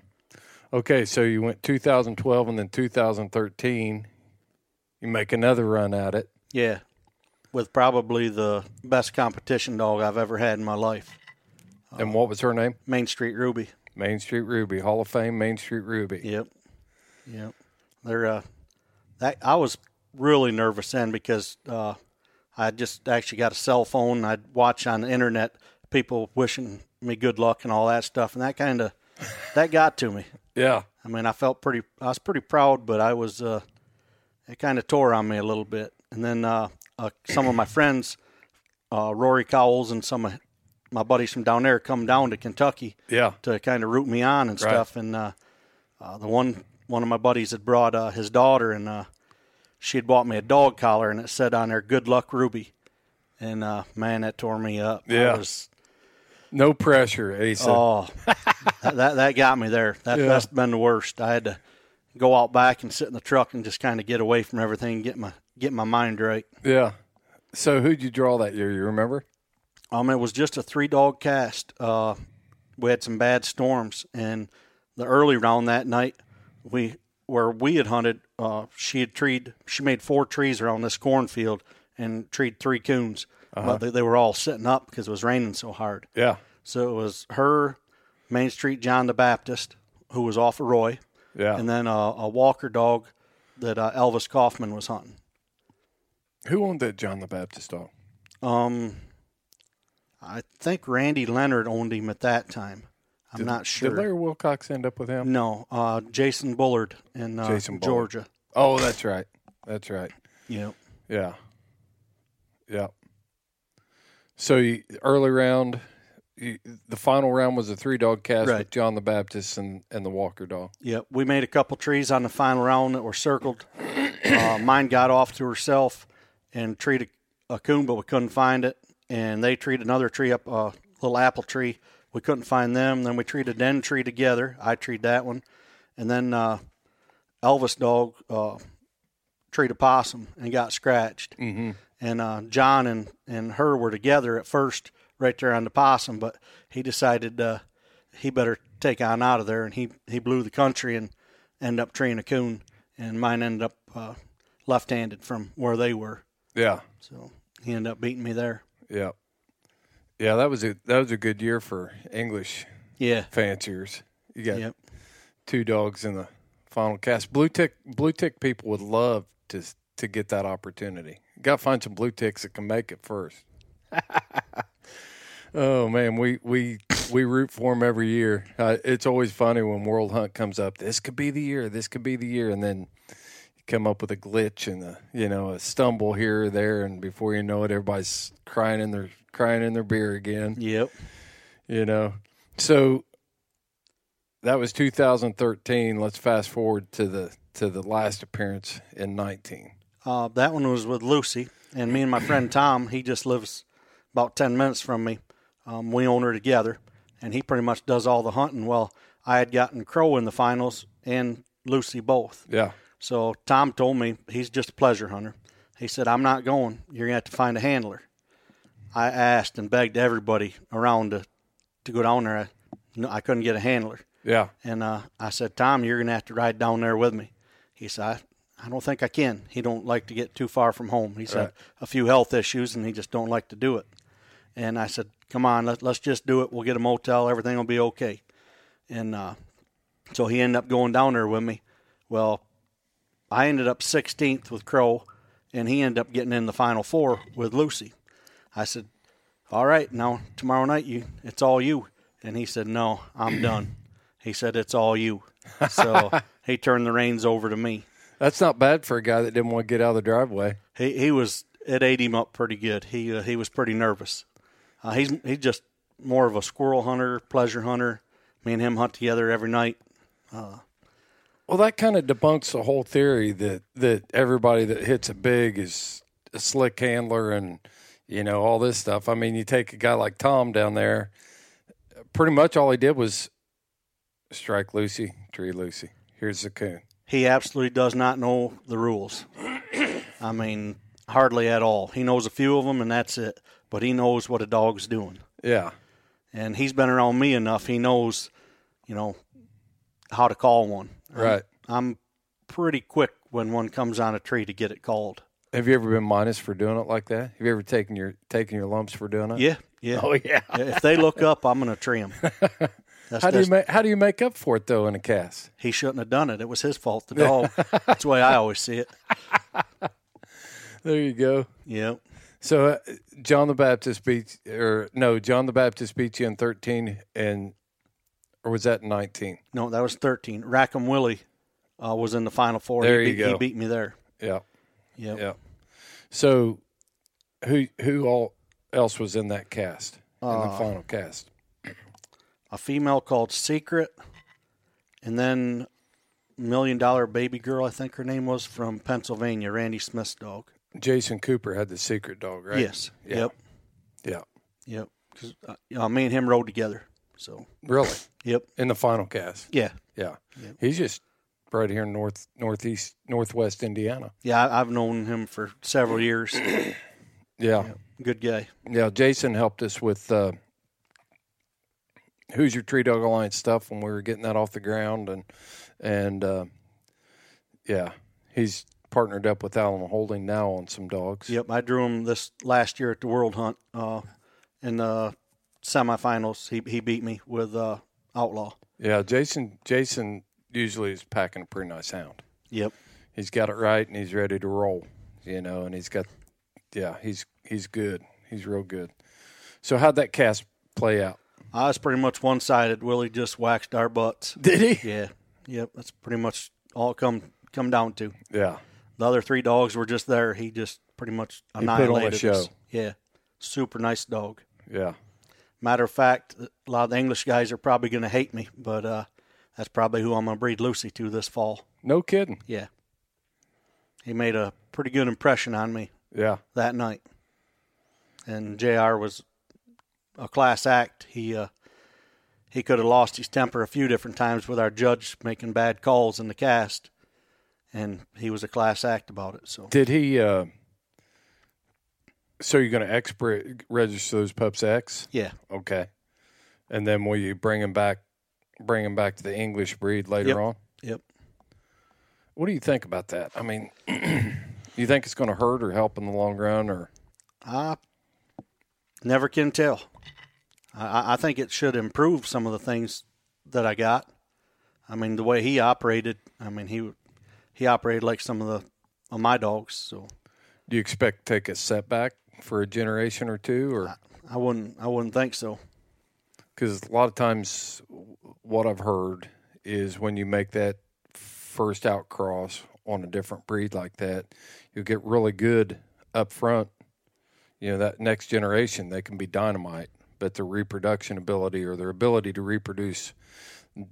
Okay, so you went 2012 and then 2013. You make another run at it. Yeah. With probably the best competition dog I've ever had in my life. And what was her name? Main Street Ruby. Main Street Ruby, Hall of Fame, Main Street Ruby. Yep. Yep. They're uh that I was really nervous then because uh I just actually got a cell phone. I'd watch on the internet people wishing me good luck and all that stuff, and that kind of that got to me. Yeah. I mean, I felt pretty. I was pretty proud, but I was. Uh, it kind of tore on me a little bit. And then uh, uh, some of my friends, uh, Rory Cowles and some of my buddies from down there, come down to Kentucky Yeah. to kind of root me on and Right. stuff. And uh, uh, the one one of my buddies had brought uh, his daughter, and uh, she had bought me a dog collar, and it said on there "Good luck, Ruby." And uh, man, that tore me up. Yeah. was, No pressure, Asa. oh, that, that that got me there. That, Yeah. That's been the worst. I had to go out back and sit in the truck and just kind of get away from everything, get my get my mind right. Yeah. So who'd you draw that year? You remember? Um, it was just a three dog cast. Uh, we had some bad storms, and the early round that night, we where we had hunted, uh, she had treed. She made four trees around this cornfield and treed three coons, but they, they were all sitting up because it was raining so hard. Yeah. So it was her, Main Street John the Baptist, who was off of Roy, Yeah. and then uh, a Walker dog that uh, Elvis Kaufman was hunting. Who owned that John the Baptist dog? Um, I think Randy Leonard owned him at that time. I'm Did- not sure. Did Larry Wilcox end up with him? no, uh, Jason Bullard in uh, Jason Bullard. Georgia. Oh, that's right. That's right. Yeah. Yeah. Yeah. So you, early round, you, the final round was a three dog cast Right. with John the Baptist and, and the Walker dog. Yep. We made a couple trees on the final round that were circled. Uh, mine got off to herself and treated a coon, but we couldn't find it. And they treated another tree up, a little apple tree. We couldn't find them. Then we treated den tree together. I treated that one. And then uh, Elvis dog uh, treated a possum and got scratched. Mm-hmm. and uh, John and, and her were together at first, right there on the possum. But he decided uh, he better take on out of there, and he he blew the country and ended up treeing a coon, and mine ended up uh, left-handed from where they were. Yeah. So he ended up beating me there. Yeah. Yeah, that was a that was a good year for English Yeah. fanciers. You got Yep. two dogs in the final cast. Blue tick blue tick people would love to to get that opportunity. Got to find some blue ticks that can make it first. oh man, we we we root for them every year. Uh, it's always funny when World Hunt comes up. This could be the year. This could be the year, and then come up with a glitch and a you know a stumble here or there, and before you know it, everybody's crying in their crying in their beer again Yep. you know. So that was 2013. Let's fast forward to the to the last appearance in 19. Uh, that one was with Lucy, and me and my friend Tom. He just lives about ten minutes from me. Um, we own her together, and he pretty much does all the hunting. Well, I had gotten Crow in the finals and Lucy both. Yeah. So Tom told me he's just a pleasure hunter. He said, "I'm not going. You're gonna have to find a handler." I asked and begged everybody around to to go down there. I, no, I couldn't get a handler. Yeah. And uh, I said, Tom, you're going to have to ride down there with me. He said, I, I don't think I can. He don't like to get too far from home. He's Right. had a few health issues, and he just don't like to do it. And I said, come on, let, let's just do it. We'll get a motel. Everything will be okay. And uh, so he ended up going down there with me. Well, I ended up 16th with Crow, and he ended up getting in the final four with Lucy. I said, all right, now tomorrow night you it's all you. And he said, no, I'm done. He said, it's all you. So he turned the reins over to me. That's not bad for a guy that didn't want to get out of the driveway. He he was it ate him up pretty good. He uh, he was pretty nervous. Uh, he's he's just more of a squirrel hunter, pleasure hunter. Me and him hunt together every night. Well, that kind of debunks the whole theory that that everybody that hits a big is a slick handler and you know all this stuff. I mean, you take a guy like Tom down there. Pretty much all he did was strike Lucy, tree Lucy. Here's the coon. He absolutely does not know the rules. I mean, hardly at all. He knows a few of them, and that's it. But he knows what a dog's doing. Yeah, and he's been around me enough. He knows, you know, how to call one. Right. I'm pretty quick when one comes on a tree to get it called. Have you ever been minus for doing it like that? Have you ever taken your taken your lumps for doing it? Yeah, yeah. Oh yeah. if they look up, I'm going to tree them. That's, How do you make How do you make up for it though in a cast? he shouldn't have done it. It was his fault. The dog. That's the way I always see it. There you go. Yep. So uh, John the Baptist beat, or no, John the Baptist beat you in thirteen, and or was that nineteen? No, that was 13. Rackham Willie uh, was in the final four. There he you beat, go. He beat me there. Yeah, Yep. yeah. So who who all else was in that cast in the Uh, final cast? A female called Secret, and then Million Dollar Baby Girl, I think her name was, from Pennsylvania, Randy Smith's dog. Jason Cooper had the secret dog, right? Yes. Yeah. Yep. Yeah. Yep. Because uh, you know, me and him rode together. So. Really? Yep. In the final cast. Yeah. Yeah. He's just right here in north northeast northwest Indiana. Yeah, I, I've known him for several years. Yeah. Good guy. Yeah, Jason helped us with uh, Who's Your Tree Dog Alliance stuff when we were getting that off the ground, and and uh, yeah, he's partnered up with Allen Holding now on some dogs. Yep, I drew him this last year at the World Hunt uh, in the semifinals. He he beat me with uh, Outlaw. Yeah, Jason Jason usually is packing a pretty nice hound. Yep. He's got it right and he's ready to roll. You know, and he's got yeah, he's he's good. He's real good. So how'd that cast play out? I was pretty much one sided. Willie just waxed our butts. Did he? Yeah. Yep. That's pretty much all come come down to. Yeah. The other three dogs were just there. He just pretty much He put on a annihilated show. us. Yeah. Super nice dog. Yeah. Matter of fact, a lot of the English guys are probably going to hate me, but uh, that's probably who I'm going to breed Lucy to this fall. No kidding. Yeah. He made a pretty good impression on me Yeah. that night. And JR was a class act. He uh, he could have lost his temper a few different times with our judge making bad calls in the cast, and he was a class act about it. So Did he? Uh, so you're going to X bred register those pups X? yeah, Okay. And then will you bring them back? Bring them back to the English breed later Yep. on. yep. What do you think about that? I mean, you think it's going to hurt or help in the long run, or I never can tell. I- I, I think it should improve some of the things that I got. I mean, the way he operated. I mean, he he operated like some of the of my dogs. So do you expect to take a setback for a generation or two, or I wouldn't I wouldn't think so. because a lot of times what I've heard is when you make that first outcross on a different breed like that, you'll get really good up front. You know, that next generation, they can be dynamite, but their reproduction ability or their ability to reproduce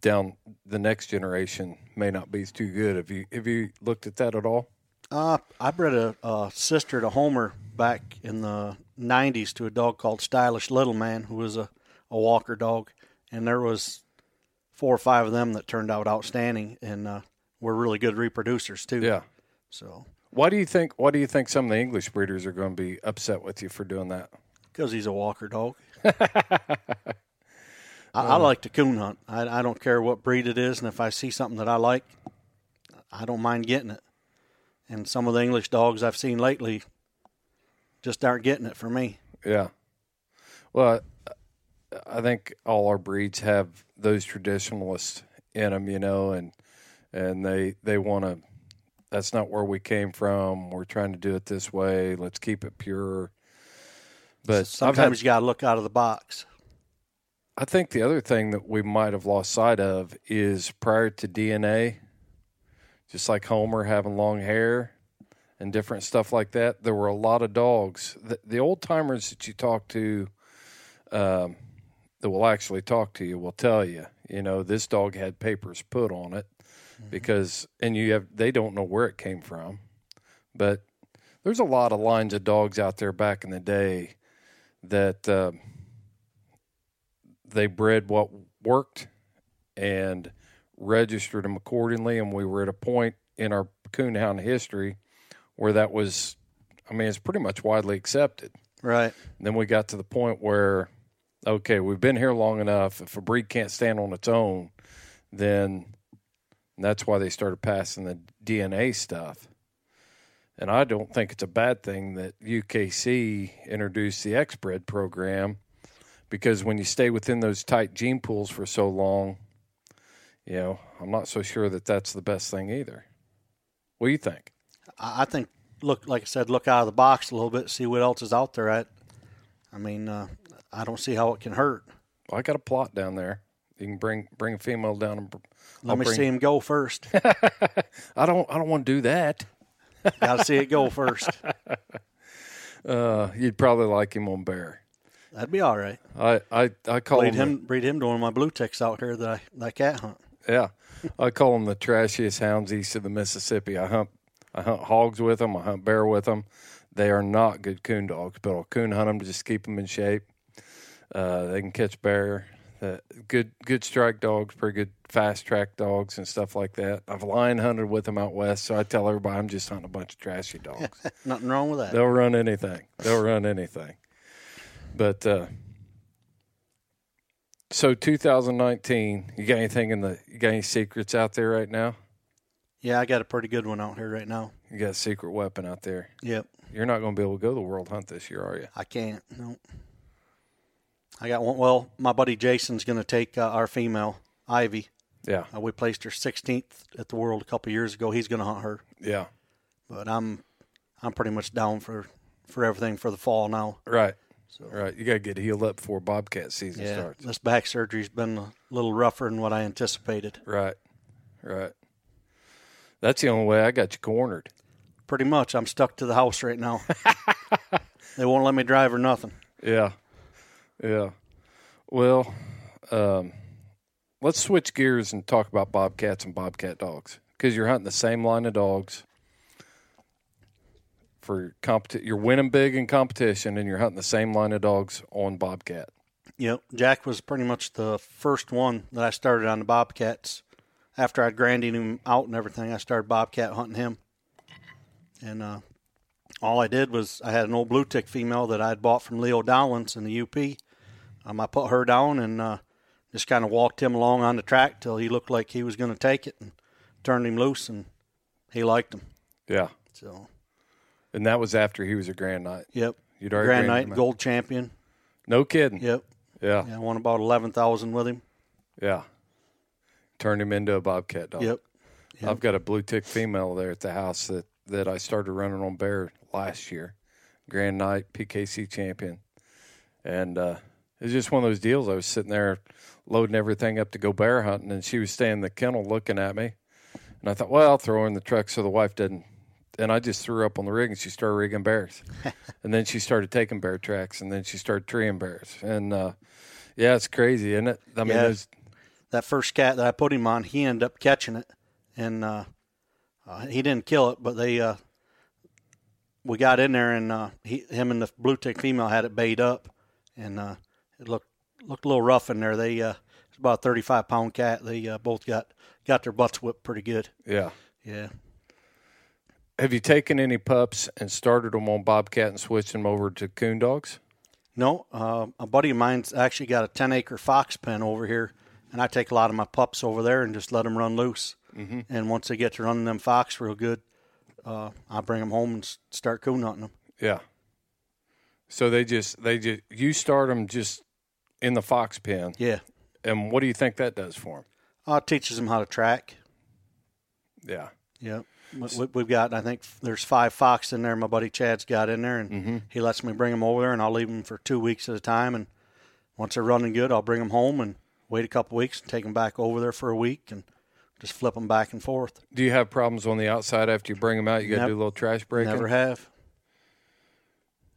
down the next generation may not be too good. Have you have you looked at that at all? Uh, I bred a, a sister to Homer back in the '90s to a dog called Stylish Little Man, who was a, a walker dog, and there was four or five of them that turned out outstanding and uh, were really good reproducers too. Yeah. So Why do you think why do you think some of the English breeders are going to be upset with you for doing that? because he's a walker dog. I, I like to coon hunt. I, I don't care what breed it is, and if I see something that I like, I don't mind getting it. And some of the English dogs I've seen lately just aren't getting it for me. Yeah. Well, I think all our breeds have those traditionalists in them, you know, and and they they want to. That's not where we came from. We're trying to do it this way. Let's keep it pure. But Sometimes had, you got to look out of the box. I think the other thing that we might have lost sight of is prior to DNA, just like Homer having long hair and different stuff like that, there were a lot of dogs. The, the old timers that you talk to, um, that will actually talk to you, will tell you, you know, this dog had papers put on it because, and you have, they don't know where it came from. But there's a lot of lines of dogs out there back in the day that, uh, they bred what worked and registered them accordingly. And we were at a point in our coonhound history where that was, I mean, it's pretty much widely accepted. Right. And then we got to the point where, okay, we've been here long enough. If a breed can't stand on its own, then that's why they started passing the DNA stuff. And I don't think it's a bad thing that UKC introduced the X bred program because when you stay within those tight gene pools for so long, you know, I'm not so sure that that's the best thing either. What do you think? I I think look, like I said, look out of the box a little bit, see what else is out there. At, I mean, uh, I don't see how it can hurt. Well, I got a plot down there. You can bring bring a female down and. Let I'll me bring- see him go first. I don't. I don't want to do that. Got to see it go first. Uh, you'd probably like him on bear. That'd be all right. I I, I call Breed him. him, breed him to one of my blue ticks out here that I that I cat hunt. Yeah, I call them the trashiest hounds east of the Mississippi. I hunt. I hunt hogs with them. I hunt bear with them. They are not good coon dogs, but I'll coon hunt them to just keep them in shape. Uh, they can catch bear. Uh, good good strike dogs, pretty good fast track dogs and stuff like that. I've lion hunted with them out west, so I tell everybody I'm just hunting a bunch of trashy dogs. Nothing wrong with that. They'll run anything. They'll run anything. But uh, so 2019, you got anything in the? You got any secrets out there right now? Yeah, I got a pretty good one out here right now. You got a secret weapon out there. Yep, You're not going to be able to go to the World Hunt this year, are you? I can't. No, I got one. Well, my buddy Jason's going to take uh, our female Ivy. Yeah, Uh, we placed her 16th at the World a couple years ago. He's going to hunt her, yeah, but I'm I'm pretty much down for for everything for the fall now. right, So right. You got to get healed up before Bobcat season yeah, starts. this back surgery's been a little rougher than what I anticipated. Right, right. That's the only way I got you cornered. Pretty much, I'm stuck to the house right now. they won't let me drive or nothing. Yeah, yeah. Well, um, let's switch gears and talk about bobcats and bobcat dogs because you're hunting the same line of dogs for competi- You're winning big in competition, and you're hunting the same line of dogs on bobcat. Yep, Jack was pretty much the first one that I started on the Bobcats. After I'd grandied him out and everything, I started Bobcat hunting him. And uh, all I did was I had an old blue tick female that I'd bought from Leo Dowlands in the UP. Um, I put her down and uh, just kind of walked him along on the track till he looked like he was going to take it and turned him loose, and he liked him. Yeah, So, and that was after he was a grand night. yep. You'd already Grand graded Night, gold champion. No kidding. Yep. Yeah, Yeah, I won about 11000 with him. yeah. Turned him into a bobcat dog. Yep. I've got a blue tick female there at the house that, that I started running on bear last year. Grand Night PKC champion. And uh, it was just one of those deals. I was sitting there loading everything up to go bear hunting, and she was staying in the kennel looking at me. And I thought, well, I'll throw her in the truck so the wife doesn't. And I just threw her up on the rig, and she started rigging bears. and then she started taking bear tracks, and then she started treeing bears. And uh, yeah, it's crazy, isn't it? I mean, Yeah. that first cat that I put him on, he ended up catching it, and uh, uh, he didn't kill it, but they uh, we got in there and uh, he, him and the blue tick female had it bayed up, and uh, it looked looked a little rough in there. They uh, it's about a thirty five pound cat. They uh, both got got their butts whipped pretty good. yeah. Yeah, Have you taken any pups and started them on Bobcat and switched them over to coon dogs? no, uh, a buddy of mine's actually got a ten acre fox pen over here, and I take a lot of my pups over there and just let them run loose. Mm-hmm. And once they get to running them fox real good, uh, I bring them home and start coon hunting them. Yeah. So they just they just you start them just in the fox pen, Yeah, and what do you think that does for them? uh, it teaches them how to track. Yeah. Yeah, we, we've got. I think there's five fox in there. My buddy Chad's got in there, and Mm-hmm. he lets me bring them over there, and I'll leave them for two weeks at a time. And once they're running good, I'll bring them home and wait a couple weeks and take them back over there for a week and just flip them back and forth. Do you have problems on the outside after you bring them out? You got to do a little trash break. Never have.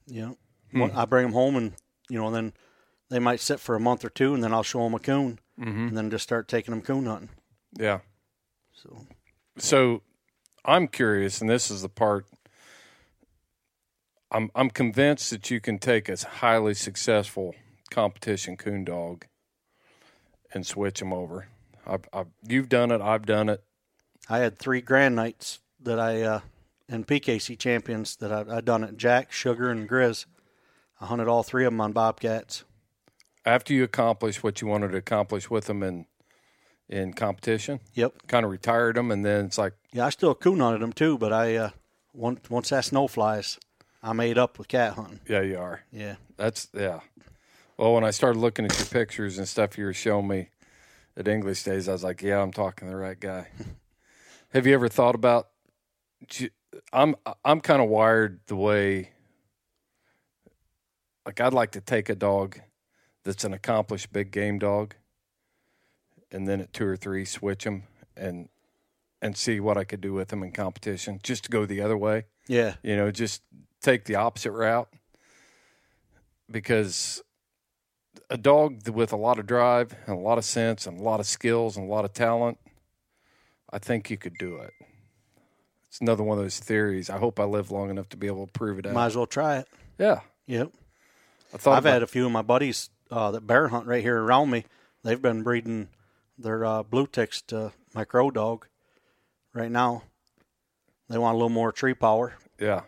Yeah, Hmm. Well, I bring them home, and you know, then they might sit for a month or two, and then I'll show them a coon, Mm-hmm. and then just start taking them coon hunting. Yeah. So So I'm curious, and this is the part. I'm I'm convinced that you can take a highly successful competition coon dog and switch them over. I've, I've, you've done it. I've done it. I had three grand nights that I uh, and PKC champions that I, I done it. Jack, Sugar, and Grizz. I hunted all three of them on Bobcats. After you accomplish what you wanted to accomplish with them in in competition, Yep. kind of retired them, and then it's like, Yeah, I still coon hunted them too, but I uh, once once that snow flies, I made up with cat hunting. yeah, you are. Yeah. That's yeah. Well, when I started looking at your pictures and stuff you were showing me at English days, I was like, yeah, I'm talking to the right guy. Have you ever thought about I'm I'm kind of wired the way like I'd like to take a dog that's an accomplished big game dog and then at two or three switch them and and see what I could do with them in competition just to go the other way. Yeah. You know, just take the opposite route because a dog with a lot of drive and a lot of sense and a lot of skills and a lot of talent, I think you could do it. It's another one of those theories. I hope I live long enough to be able to prove it out. Might as well try it. yeah. Yep. I thought I've about- had a few of my buddies uh, that bear hunt right here around me. They've been breeding their uh, blue ticks to my crow dog right now. They want a little more tree power. Yeah.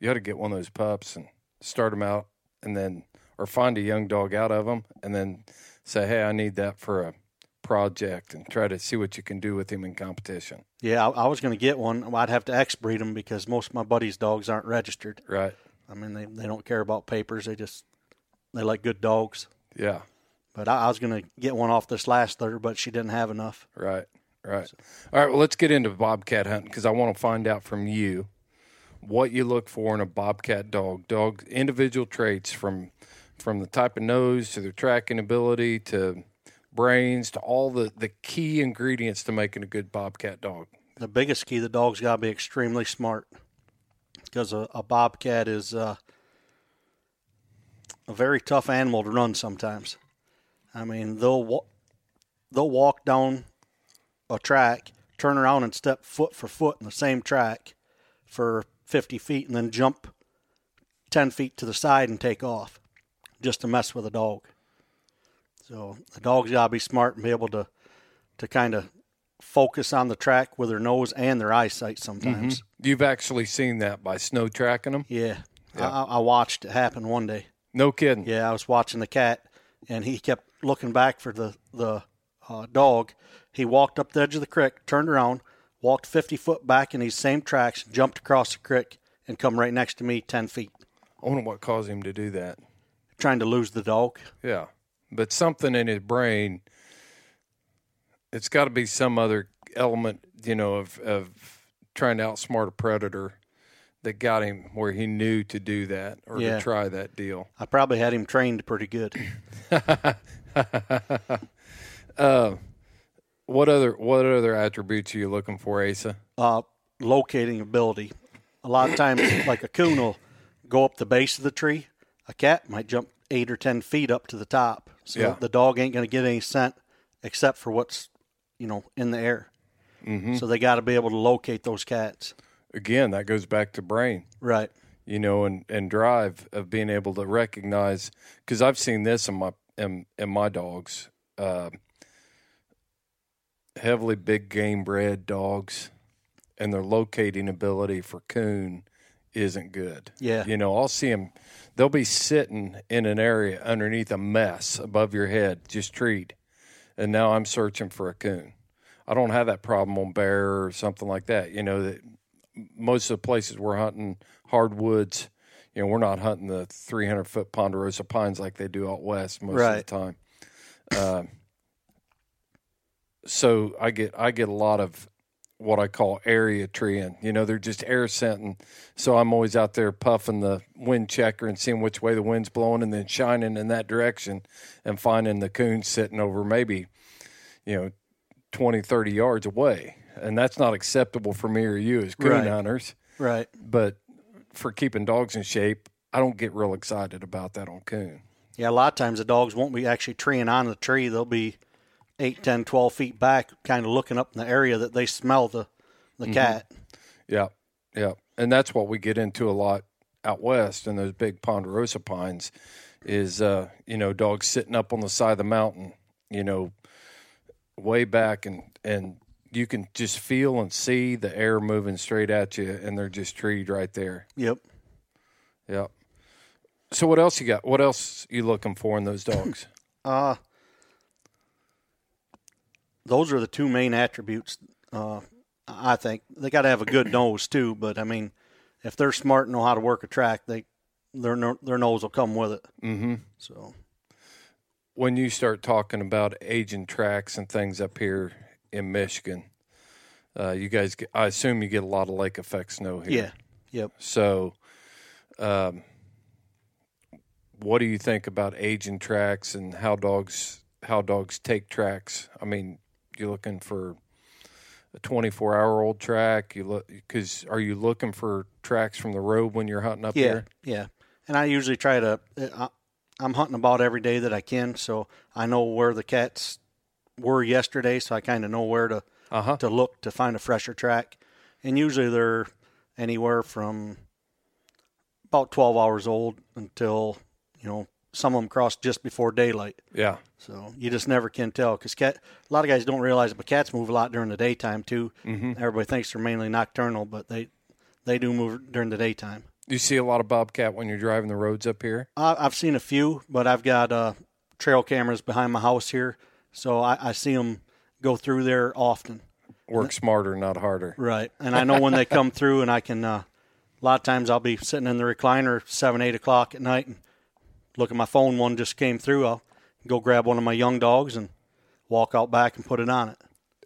You ought to get one of those pups and start them out and then, or find a young dog out of them and then say, hey, I need that for a project and try to see what you can do with him in competition. Yeah, I, I was going to get one. I'd have to X breed them because most of my buddies' dogs aren't registered. Right. I mean, they, they don't care about papers. They just they like good dogs. Yeah. But I, I was going to get one off this last third, but she didn't have enough. Right. Right. All right. Well, let's get into bobcat hunting because I want to find out from you what you look for in a bobcat dog. Dog individual traits from from the type of nose to their tracking ability to brains to all the the key ingredients to making a good bobcat dog. The biggest key, the dog's got to be extremely smart because a, a bobcat is uh, a very tough animal to run sometimes. I mean, they'll wa- they'll walk down a track, turn around and step foot for foot in the same track for 50 feet, and then jump 10 feet to the side and take off just to mess with a dog. So the dog's got to be smart and be able to to kind of focus on the track with their nose and their eyesight sometimes. Mm-hmm. You've actually seen that by snow tracking them? Yeah. I, I watched it happen one day. No kidding. Yeah, I was watching the cat, and he kept looking back for the the uh, dog. He walked up the edge of the creek, turned around, walked 50 foot back in these same tracks, jumped across the creek, and come right next to me 10 feet, I wonder what caused him to do that. trying to lose the dog. Yeah. But something in his brain, it's got to be some other element, you know, of, of trying to outsmart a predator that got him where he knew to do that or Yeah. to try that deal. I probably had him trained pretty good. What other what other attributes are you looking for, Asa? uh, locating ability. A lot of times, like a coon will go up the base of the tree. A cat might jump eight or ten feet up to the top. So Yeah. the dog ain't going to get any scent except for what's you know in the air. Mm-hmm. So they got to be able to locate those cats. Again, that goes back to brain. Right. you know, and, and drive of being able to recognize because I've seen this in my in, in my dogs, uh, heavily big game bred dogs, and their locating ability for coon isn't good. Yeah. you know, I'll see them; they'll be sitting in an area underneath a mess above your head, just treed, and now I'm searching for a coon. I don't have that problem on bear or something like that. You know that most of the places we're hunting hardwoods, you know, we're not hunting the 300 foot ponderosa pines like they do out west most of the time. Um, so I get I get a lot of what I call area treeing. You know, they're just air scenting. So I'm always out there puffing the wind checker and seeing which way the wind's blowing, and then shining in that direction and finding the coon sitting over maybe, you know, 20, 30 yards away. And that's not acceptable for me or you as coon Right. hunters. Right. But for keeping dogs in shape, I don't get real excited about that on coon. Yeah. A lot of times the dogs won't be actually treeing on the tree. They'll be eight, 10, 12 feet back, kind of looking up in the area that they smell the the Mm-hmm. cat. Yeah, yeah, and that's what we get into a lot out west in those big ponderosa pines. Is uh, you know dogs sitting up on the side of the mountain, you know, way back, and and you can just feel and see the air moving straight at you, and they're just treed right there. Yep. Yep. So what else you got? What else you looking for in those dogs? Uh, those are the two main attributes. Uh, I think they got to have a good nose too. But I mean, if they're smart and know how to work a track, they their no- their nose will come with it. mm-hmm. So when you start talking about aging tracks and things up here in Michigan, Uh, you guys, get, I assume you get a lot of lake effect snow here. Yeah. Yep. So, um, what do you think about aging tracks and how dogs how dogs take tracks? I mean, you're looking for a 24 hour old track. You look because are you looking for tracks from the road when you're hunting up Yeah. there? Yeah. And I usually try to. I, I'm hunting about every day that I can, so I know where the cats were yesterday, so I kind of know where to Uh huh. to look to find a fresher track. And usually they're anywhere from about 12 hours old until you know some of them cross just before daylight. Yeah. So you just never can tell because cat. A lot of guys don't realize it, but cats move a lot during the daytime too. Mm-hmm. Everybody thinks they're mainly nocturnal, but they they do move during the daytime. You see a lot of bobcat when you're driving the roads up here. I, I've seen a few, but I've got uh, trail cameras behind my house here, so I, I see them go through there often. Work smarter, not harder. Right, and I know when they come through, and I can. Uh, a lot of times I'll be sitting in the recliner seven, eight o'clock at night, and look at my phone. One just came through. I'll go grab one of my young dogs and walk out back and put it on it.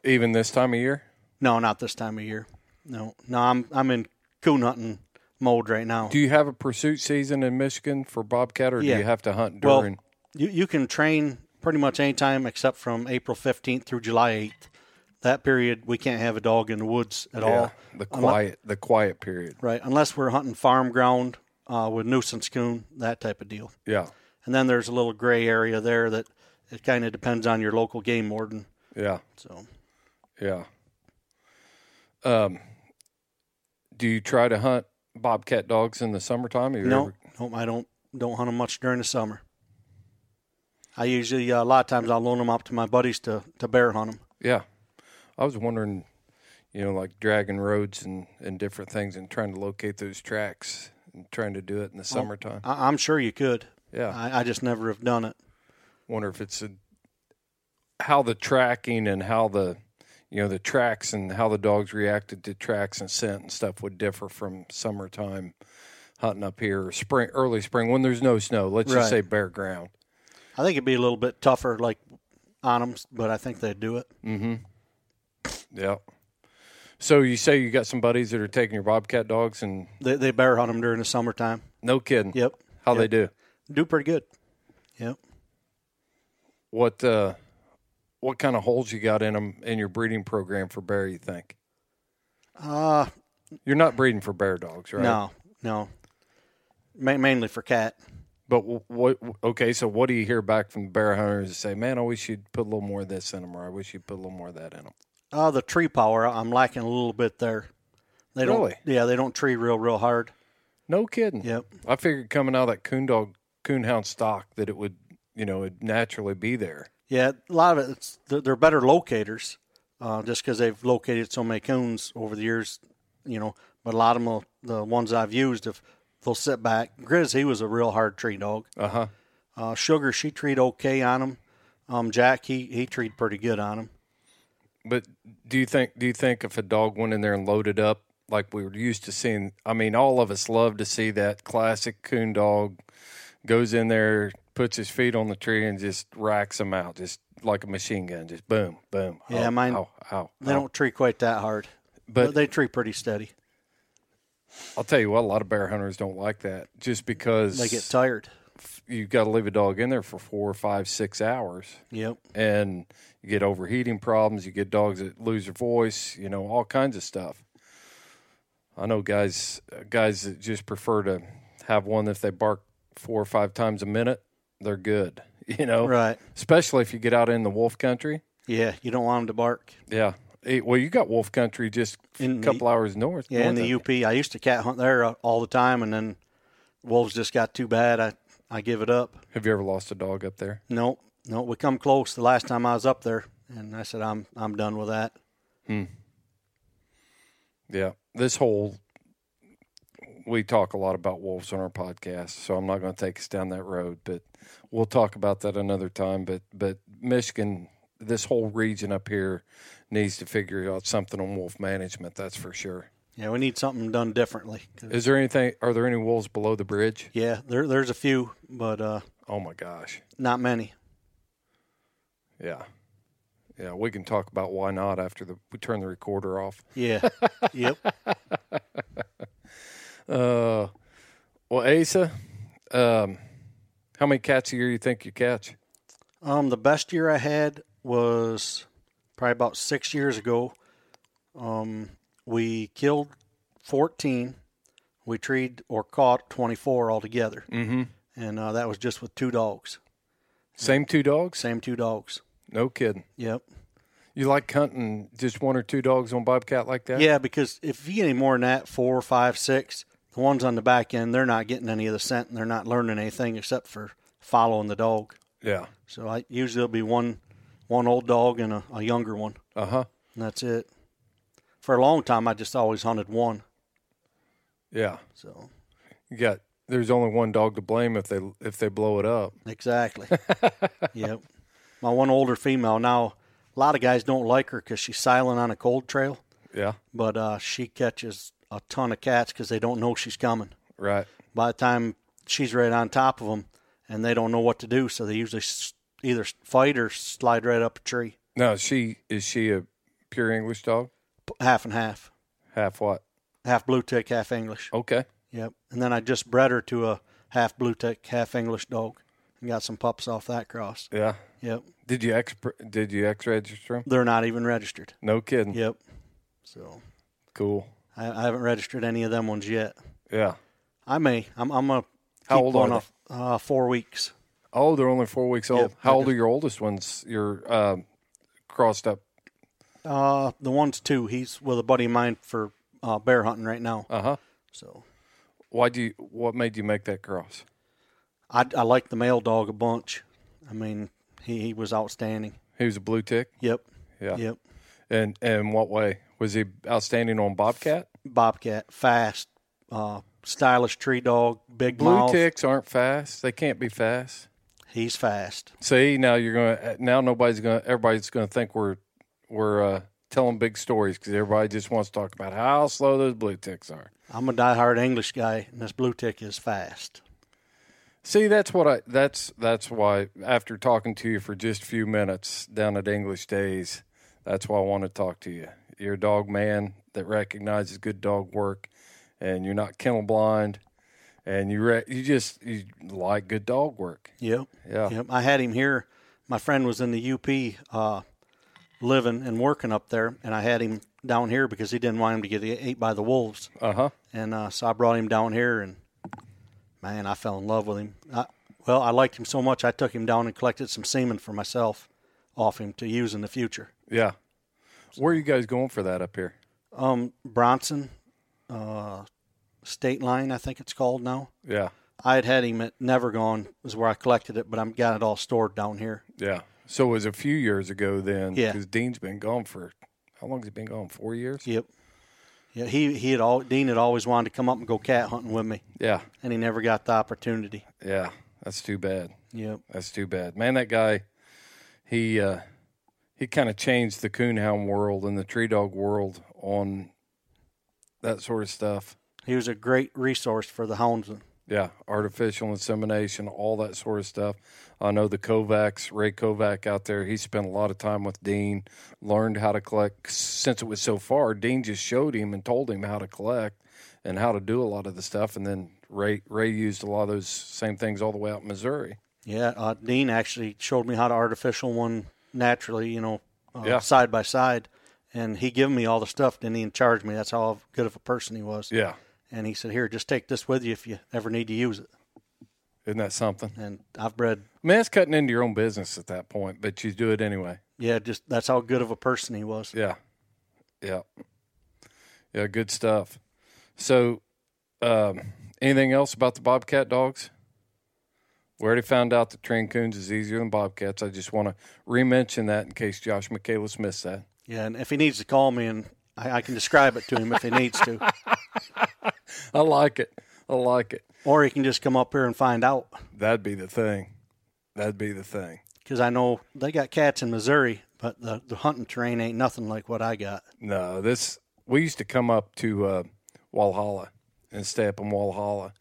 Even this time of year. No, not this time of year. No, no, I'm I'm in coon hunting mode right now. Do you have a pursuit season in Michigan for bobcat, or do you have to hunt during? Well, you you can train pretty much any time except from April 15th through July 8th. That period we can't have a dog in the woods at yeah, all. the Unle- quiet, the quiet period. right, unless we're hunting farm ground uh, with nuisance coon, that type of deal. Yeah, And then there's a little gray area there that it kind of depends on your local game warden. yeah, So yeah. Um, do you try to hunt bobcat dogs in the summertime? No, ever- no, I don't don't hunt them much during the summer. I usually uh, a lot of times I'll loan them up to my buddies to to bear hunt them. Yeah, I was wondering, you know, like dragging roads and and different things, and trying to locate those tracks and trying to do it in the summertime. I, I'm sure you could. yeah, I, I just never have done it. wonder if it's a how the tracking and how the you know the tracks and how the dogs reacted to tracks and scent and stuff would differ from summertime hunting up here spring early spring when there's no snow let's Right. just say bare ground I think it'd be a little bit tougher, like on them, but I think they'd do it. Mm-hmm. Yeah so you say you got some buddies that are taking your bobcat dogs and They they bear hunt them during the summertime. no kidding Yep, how Yep. they do do pretty good. Yep. what uh what kind of holes you got in them in your breeding program for bear you think Uh you're not breeding for bear dogs right no, no. Ma- mainly for cat. But what? Okay, so what do you hear back from the bear hunters that say, "Man, I wish you'd put a little more of this in them," or "I wish you'd put a little more of that in them"? Uh, the tree power, I'm lacking a little bit there. They don't. Really? Yeah, they don't tree real, real hard. No kidding. Yep. I figured coming out of that coon dog, coon hound stock that it would, you know, it'd naturally be there. Yeah, a lot of it, it's, they're, better locators, uh, just because they've located so many coons over the years, you know. But a lot of them, the ones I've used, if they'll sit back. Grizz, he was a real hard tree dog. Uh huh. Uh, Sugar, she treat okay on him. Um, Jack, he he treat pretty good on him. But do you think? Do you think if a dog went in there and loaded up like we were used to seeing? I mean, all of us love to see that classic coon dog goes in there, puts his feet on the tree, and just racks them out, just like a machine gun, just boom, boom. Yeah, ow, mine- Ow, ow, They ow. don't treat quite that hard, But but they treat pretty steady. I'll tell you what, a lot of bear hunters don't like that just because They get tired. You've got to leave a dog in there for four, five, six hours, Yep. and you get overheating problems. You get dogs that lose their voice. You know, all kinds of stuff. I know guys, guys that just prefer to have one if they bark four or five times a minute, they're good. You know, Right. especially if you get out in the wolf country. Yeah, you don't want them to bark. Yeah. Well, you got wolf country just In a the- couple hours north. Yeah, in the. UP, I used to cat hunt there all the time, and then wolves just got too bad. I I give it up. Have you ever lost a dog up there? No, no, we come close the last time I was up there, and I said I'm I'm done with that. Hmm. Yeah, this whole we talk a lot about wolves on our podcast, so I'm not going to take us down that road, but we'll talk about that another time. But but Michigan, this whole region up here needs to figure out something on wolf management. That's for sure. Yeah, we need something done differently. Is there anything? Are there any wolves below the bridge? yeah, there there's a few, but uh, Oh my gosh! not many. Yeah, Yeah, we can talk about why not after the we turn the recorder off. Yeah. yep. Uh, well, Asa, um, how many cats a year you think you catch? Um, the best year I had was probably about six years ago. Um, we killed 14. We treed or caught 24 altogether. Mm-hmm. And uh, that was just with two dogs. Same two dogs? Same two dogs. No kidding. Yep. You like hunting just one or two dogs on bobcat like that? Yeah, because if you get any more than that, four, five, six, the ones on the back end, they're not getting any of the scent and they're not learning anything except for following the dog. Yeah. So I usually there'll be one one old dog and a, a younger one. Uh huh. And that's it. For a long time I just always hunted one. Yeah. So You got. There's only one dog to blame if they if they blow it up. Exactly. yep. My one older female now. A lot of guys don't like her because she's silent on a cold trail, Yeah. but uh, she catches a ton of cats because they don't know she's coming. Right. By the time she's right on top of them, and they don't know what to do, so they usually s- either fight or slide right up a tree. Now, is she is she a pure English dog? Half and half, Half what? half blue tick, half English. Okay. Yep. And then I just bred her to a half blue tick, half English dog, and got some pups off that cross. Yeah. Yep. Did you ex did you ex register them? They're not even registered. No kidding. Yep. So Cool. I, I haven't registered any of them ones yet. Yeah. I may. I'm. I'm gonna. How old are off, Uh, four weeks. Oh, they're only four weeks old. Yep. How old are your oldest ones? Your um, crossed up. Uh, the one's two. He's with a buddy of mine for uh, bear hunting right now. Uh huh. So Why do you? What made you make that cross? I, I like the male dog a bunch. I mean, he, he was outstanding. He was a blue tick. Yep. Yeah. Yep. And and what way was he outstanding on bobcat? Bobcat, fast, uh, stylish tree dog, big Blue mouth. ticks aren't fast. They can't be fast. He's fast. See now you're gonna now nobody's gonna everybody's gonna think we're we're uh, telling big stories because everybody just wants to talk about how slow those blue ticks are. I'm a diehard English guy, and this blue tick is fast. See, that's what I. That's that's why. After talking to you for just a few minutes down at English Days, that's why I want to talk to you. You're a dog man that recognizes good dog work, and you're not kennel blind, and you re- you just you like good dog work. Yep. Yeah. Yep. I had him here. My friend was in the UP uh, living and working up there, and I had him down here because he didn't want him to get ate by the wolves. Uh huh. And uh, so I brought him down here, and man, I fell in love with him. I, well, I liked him so much, I took him down and collected some semen for myself off him to use in the future. Yeah. Where are you guys going for that up here? Um, Bronson, uh, State Line, I think it's called now. Yeah. I had had him at Never Gone, is where I collected it, but I'm got it all stored down here. Yeah. So it was a few years ago then. Yeah. Because Dean's been gone for how long has he been gone? Four years. Yep. Yeah, he he had all Dean had always wanted to come up and go cat hunting with me, Yeah. and he never got the opportunity. Yeah. That's too bad. Yep. That's too bad. Man, that guy, he uh, he kind of changed the coonhound world and the tree dog world on that sort of stuff. He was a great resource for the houndsman. Yeah, artificial insemination, all that sort of stuff. I know the Kovacs, Ray Kovac out there. He spent a lot of time with Dean, learned how to collect. Since it was so far, Dean just showed him and told him how to collect and how to do a lot of the stuff. And then Ray Ray used a lot of those same things all the way out in Missouri. Yeah, uh, Dean actually showed me how to artificial one naturally, you know, uh, Yeah. side by side, and he gave me all the stuff. Didn't even charge me. That's how good of a person he was. Yeah, And he said, "Here, just take this with you if you ever need to use it." isn't that something? And I've bred. I mean, that's cutting into your own business at that point, but you do it anyway. Yeah, just that's how good of a person he was. Yeah. Yeah. Yeah, good stuff. So, um, anything else about the Bobcat dogs? We already found out that trained coons is easier than Bobcats. I just want to re-mention that in case Josh Michaelis missed that. Yeah, and if he needs to call me, and I, I can describe it to him if he needs to, I like it. I like it. or he can just come up here and find out. That'd be the thing. That'd be the thing. Because I know they got cats in Missouri, but the, the hunting terrain ain't nothing like what I got. No, this we used to come up to uh, Walhalla and stay up in Walhalla,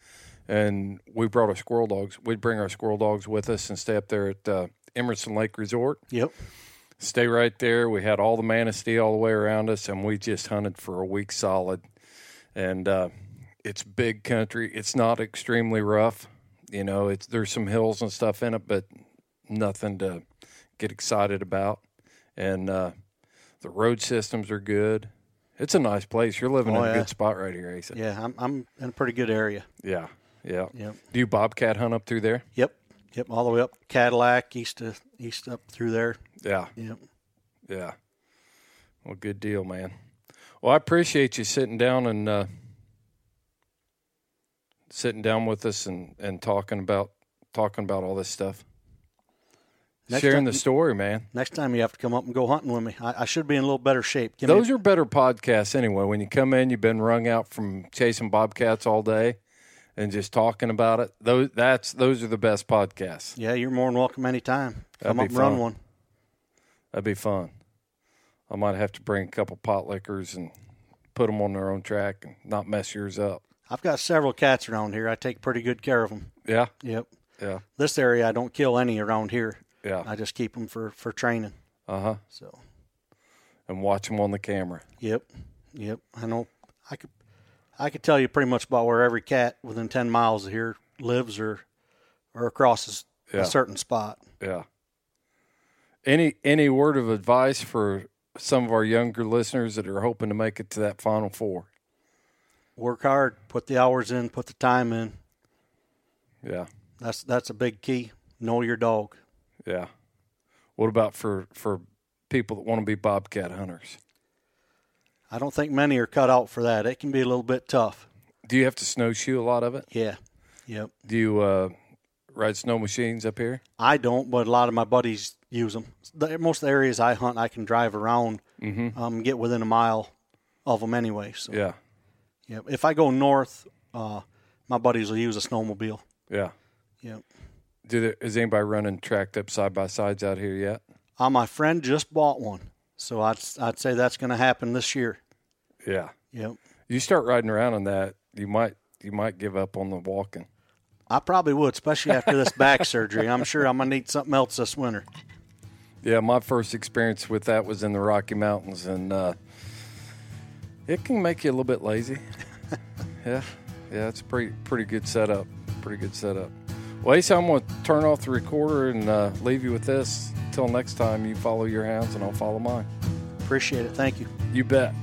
and we brought our squirrel dogs. We'd bring our squirrel dogs with us and stay up there at uh, Emerson Lake Resort. Yep. Stay right there. We had all the Manistee all the way around us, and we just hunted for a week solid. And uh, it's big country. It's not extremely rough. You know, it's there's some hills and stuff in it, but nothing to get excited about. And uh, the road systems are good. It's a nice place. You're living Oh, in a good spot right here, Asa. Yeah, I'm I'm in a pretty good area. Yeah, yeah. Yep. Do you bobcat hunt up through there? Yep. Yep. All the way up Cadillac, east to east up through there. Yeah, Yep. yeah. Well, good deal, man. Well, I appreciate you sitting down and uh, sitting down with us and, and talking about talking about all this stuff. Next Sharing time- the story, man. Next time you have to come up and go hunting with me. I, I should be in a little better shape. Give Those are better podcasts anyway. When you come in, you've been wrung out from chasing bobcats all day and just talking about it. Those that's those are the best podcasts. yeah, you're more than welcome anytime. That'd Come be up and run one. That'd be fun. I might have to bring a couple pot liquors and put them on their own track and not mess yours up. I've got several cats around here. I take pretty good care of them. Yeah, Yep. yeah, This area, I don't kill any around here. yeah. I just keep them for for training. Uh huh. So. And watch them on the camera. Yep. Yep. I know. I could. I could tell you pretty much about where every cat within ten miles of here lives or or crosses Yeah. a certain spot. Yeah. Any any word of advice for some of our younger listeners that are hoping to make it to that final four? Work hard. Put the hours in. Put the time in. Yeah, That's that's a big key. Know your dog. yeah. What about for for people that want to be bobcat hunters? I don't think many are cut out for that. It can be a little bit tough. Do you have to snowshoe a lot of it? Yeah. Yep. Do you uh, ride snow machines up here? I don't, but a lot of my buddies use them. The, most of the areas I hunt, I can drive around, Mm-hmm. um, get within a mile of them anyway. So, Yeah, Yep. If I go north, uh, my buddies will use a snowmobile. yeah. Yep. Do there, is anybody running tracked up side by sides out here yet? Uh, my friend just bought one, so I'd I'd say that's going to happen this year. Yeah. Yep. You start riding around on that, you might you might give up on the walking. I probably would, especially after this back surgery. I'm sure I'm gonna need something else this winter. Yeah, my first experience with that was in the Rocky Mountains, and uh, it can make you a little bit lazy. yeah, yeah, it's a pretty pretty good setup. Pretty good setup. Well, Ace, I'm going to turn off the recorder and uh, leave you with this. Until next time, you follow your hounds, and I'll follow mine. Appreciate it. Thank you. You bet.